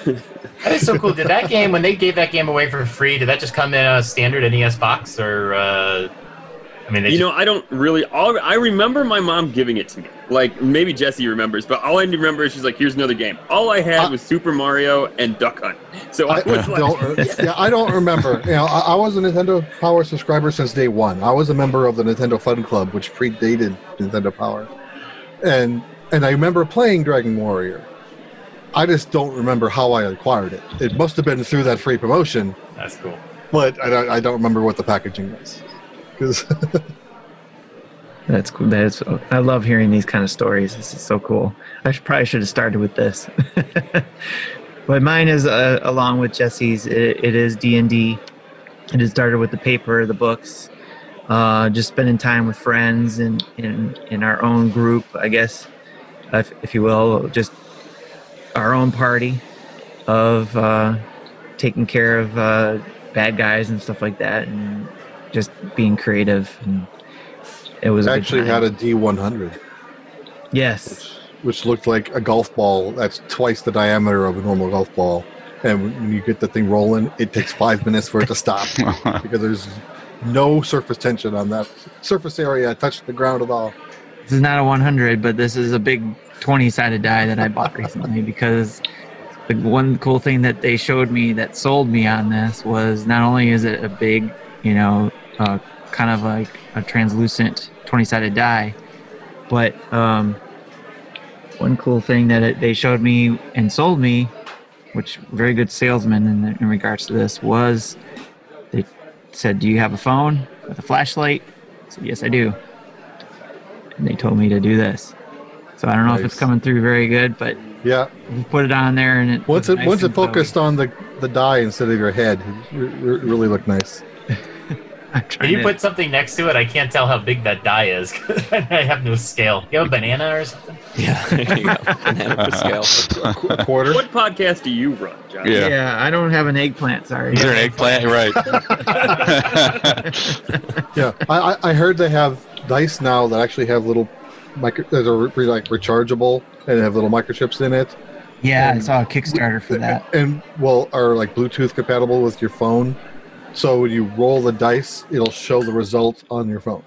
That is so cool. Did that game, when they gave that game away for free, did that just come in a standard NES box, or uh, I mean, You just, know, I don't really. All, I remember my mom giving it to me. Like maybe Jesse remembers, but all I remember is she's like, "Here's another game." All I had Uh, was Super Mario and Duck Hunt. So I, I was like, don't, yeah, I don't remember. You know, I, I was a Nintendo Power subscriber since day one. I was a member of the Nintendo Fun Club, which predated Nintendo Power, and and I remember playing Dragon Warrior. I just don't remember how I acquired it. It must have been through that free promotion, that's cool. but I don't, I don't remember what the packaging was. 'Cause- That's cool. That's I love hearing these kind of stories. This is so cool. I should, probably should have started with this. but mine is uh, along with Jesse's. It, it is D and D. It has started with the paper, the books, uh, just spending time with friends and in in our own group, I guess, if, if you will, just our own party of uh, taking care of uh, bad guys and stuff like that, and just being creative. And it was a I good actually had a D100, yes. which looked like a golf ball that's twice the diameter of a normal golf ball. And when you get the thing rolling, it takes five minutes for it to stop because there's no surface tension on that surface area touch the ground at all. This is not a 100, but this is a big 20 sided die that I bought recently because the one cool thing that they showed me that sold me on this was not only is it a big, you know, uh, kind of like a translucent 20 sided die, but um, one cool thing that it, they showed me and sold me, which very good salesman in, in regards to this, was they said, Do you have a phone with a flashlight? I said, Yes, I do and they told me to do this. So I don't know if it's coming through very good, but Yeah, we put it on there and it once it nice once it focused on the the die instead of your head, it re- re- really looked nice. I'm Can you to- put something next to it? I can't tell how big that die is. I have no scale. You have a banana or something? Yeah, there you go. Banana for scale. Qu- A quarter. What podcast do you run, John? Yeah. yeah. I don't have an eggplant. Sorry. Is there an eggplant? Right. Yeah, I, I I heard they have dice now that actually have little micro that are re- like rechargeable and have little microchips in it. Yeah, I saw a Kickstarter for that. And well, are like Bluetooth compatible with your phone. So when you roll the dice, it'll show the result on your phone.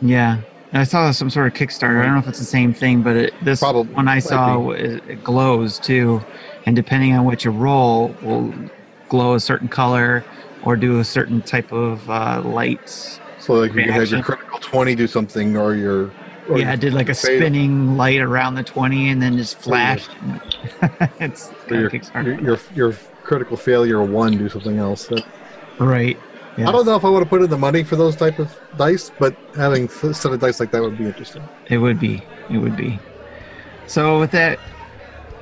Yeah, I saw some sort of Kickstarter. I don't know if it's the same thing, but it, this Probably- one I saw it, it glows too, and depending on what you roll, will glow a certain color or do a certain type of uh, lights. So like you can have your critical twenty do something, or your or yeah, I did like a spinning light around the twenty, and then just flashed. it's or kinda your, your, your your critical failure one do something else. That- right. I don't know if I want to put in the money for those type of dice, but having a set of dice like that would be interesting. It would be. It would be. So with that,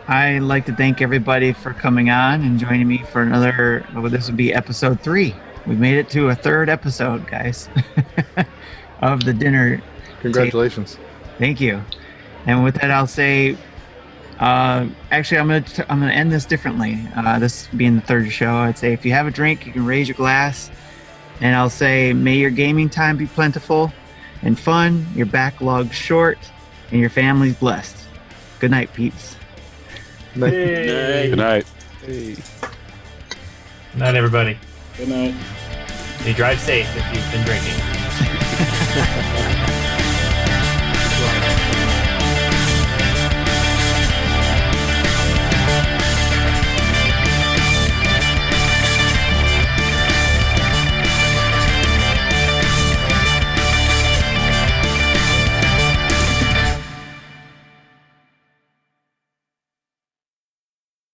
I'd like to thank everybody for coming on and joining me for another. Well, this would be episode three. We made it to a third episode, guys, of the dinner. Congratulations. Thank you. And with that, I'll say. Uh, actually, I'm gonna t- I'm gonna end this differently. Uh, this being the third show, I'd say if you have a drink, you can raise your glass, and I'll say, may your gaming time be plentiful and fun, your backlog short, and your family's blessed. Good night, peeps. Nice. Good night. Good night, everybody. Good night. Hey, drive safe if you've been drinking.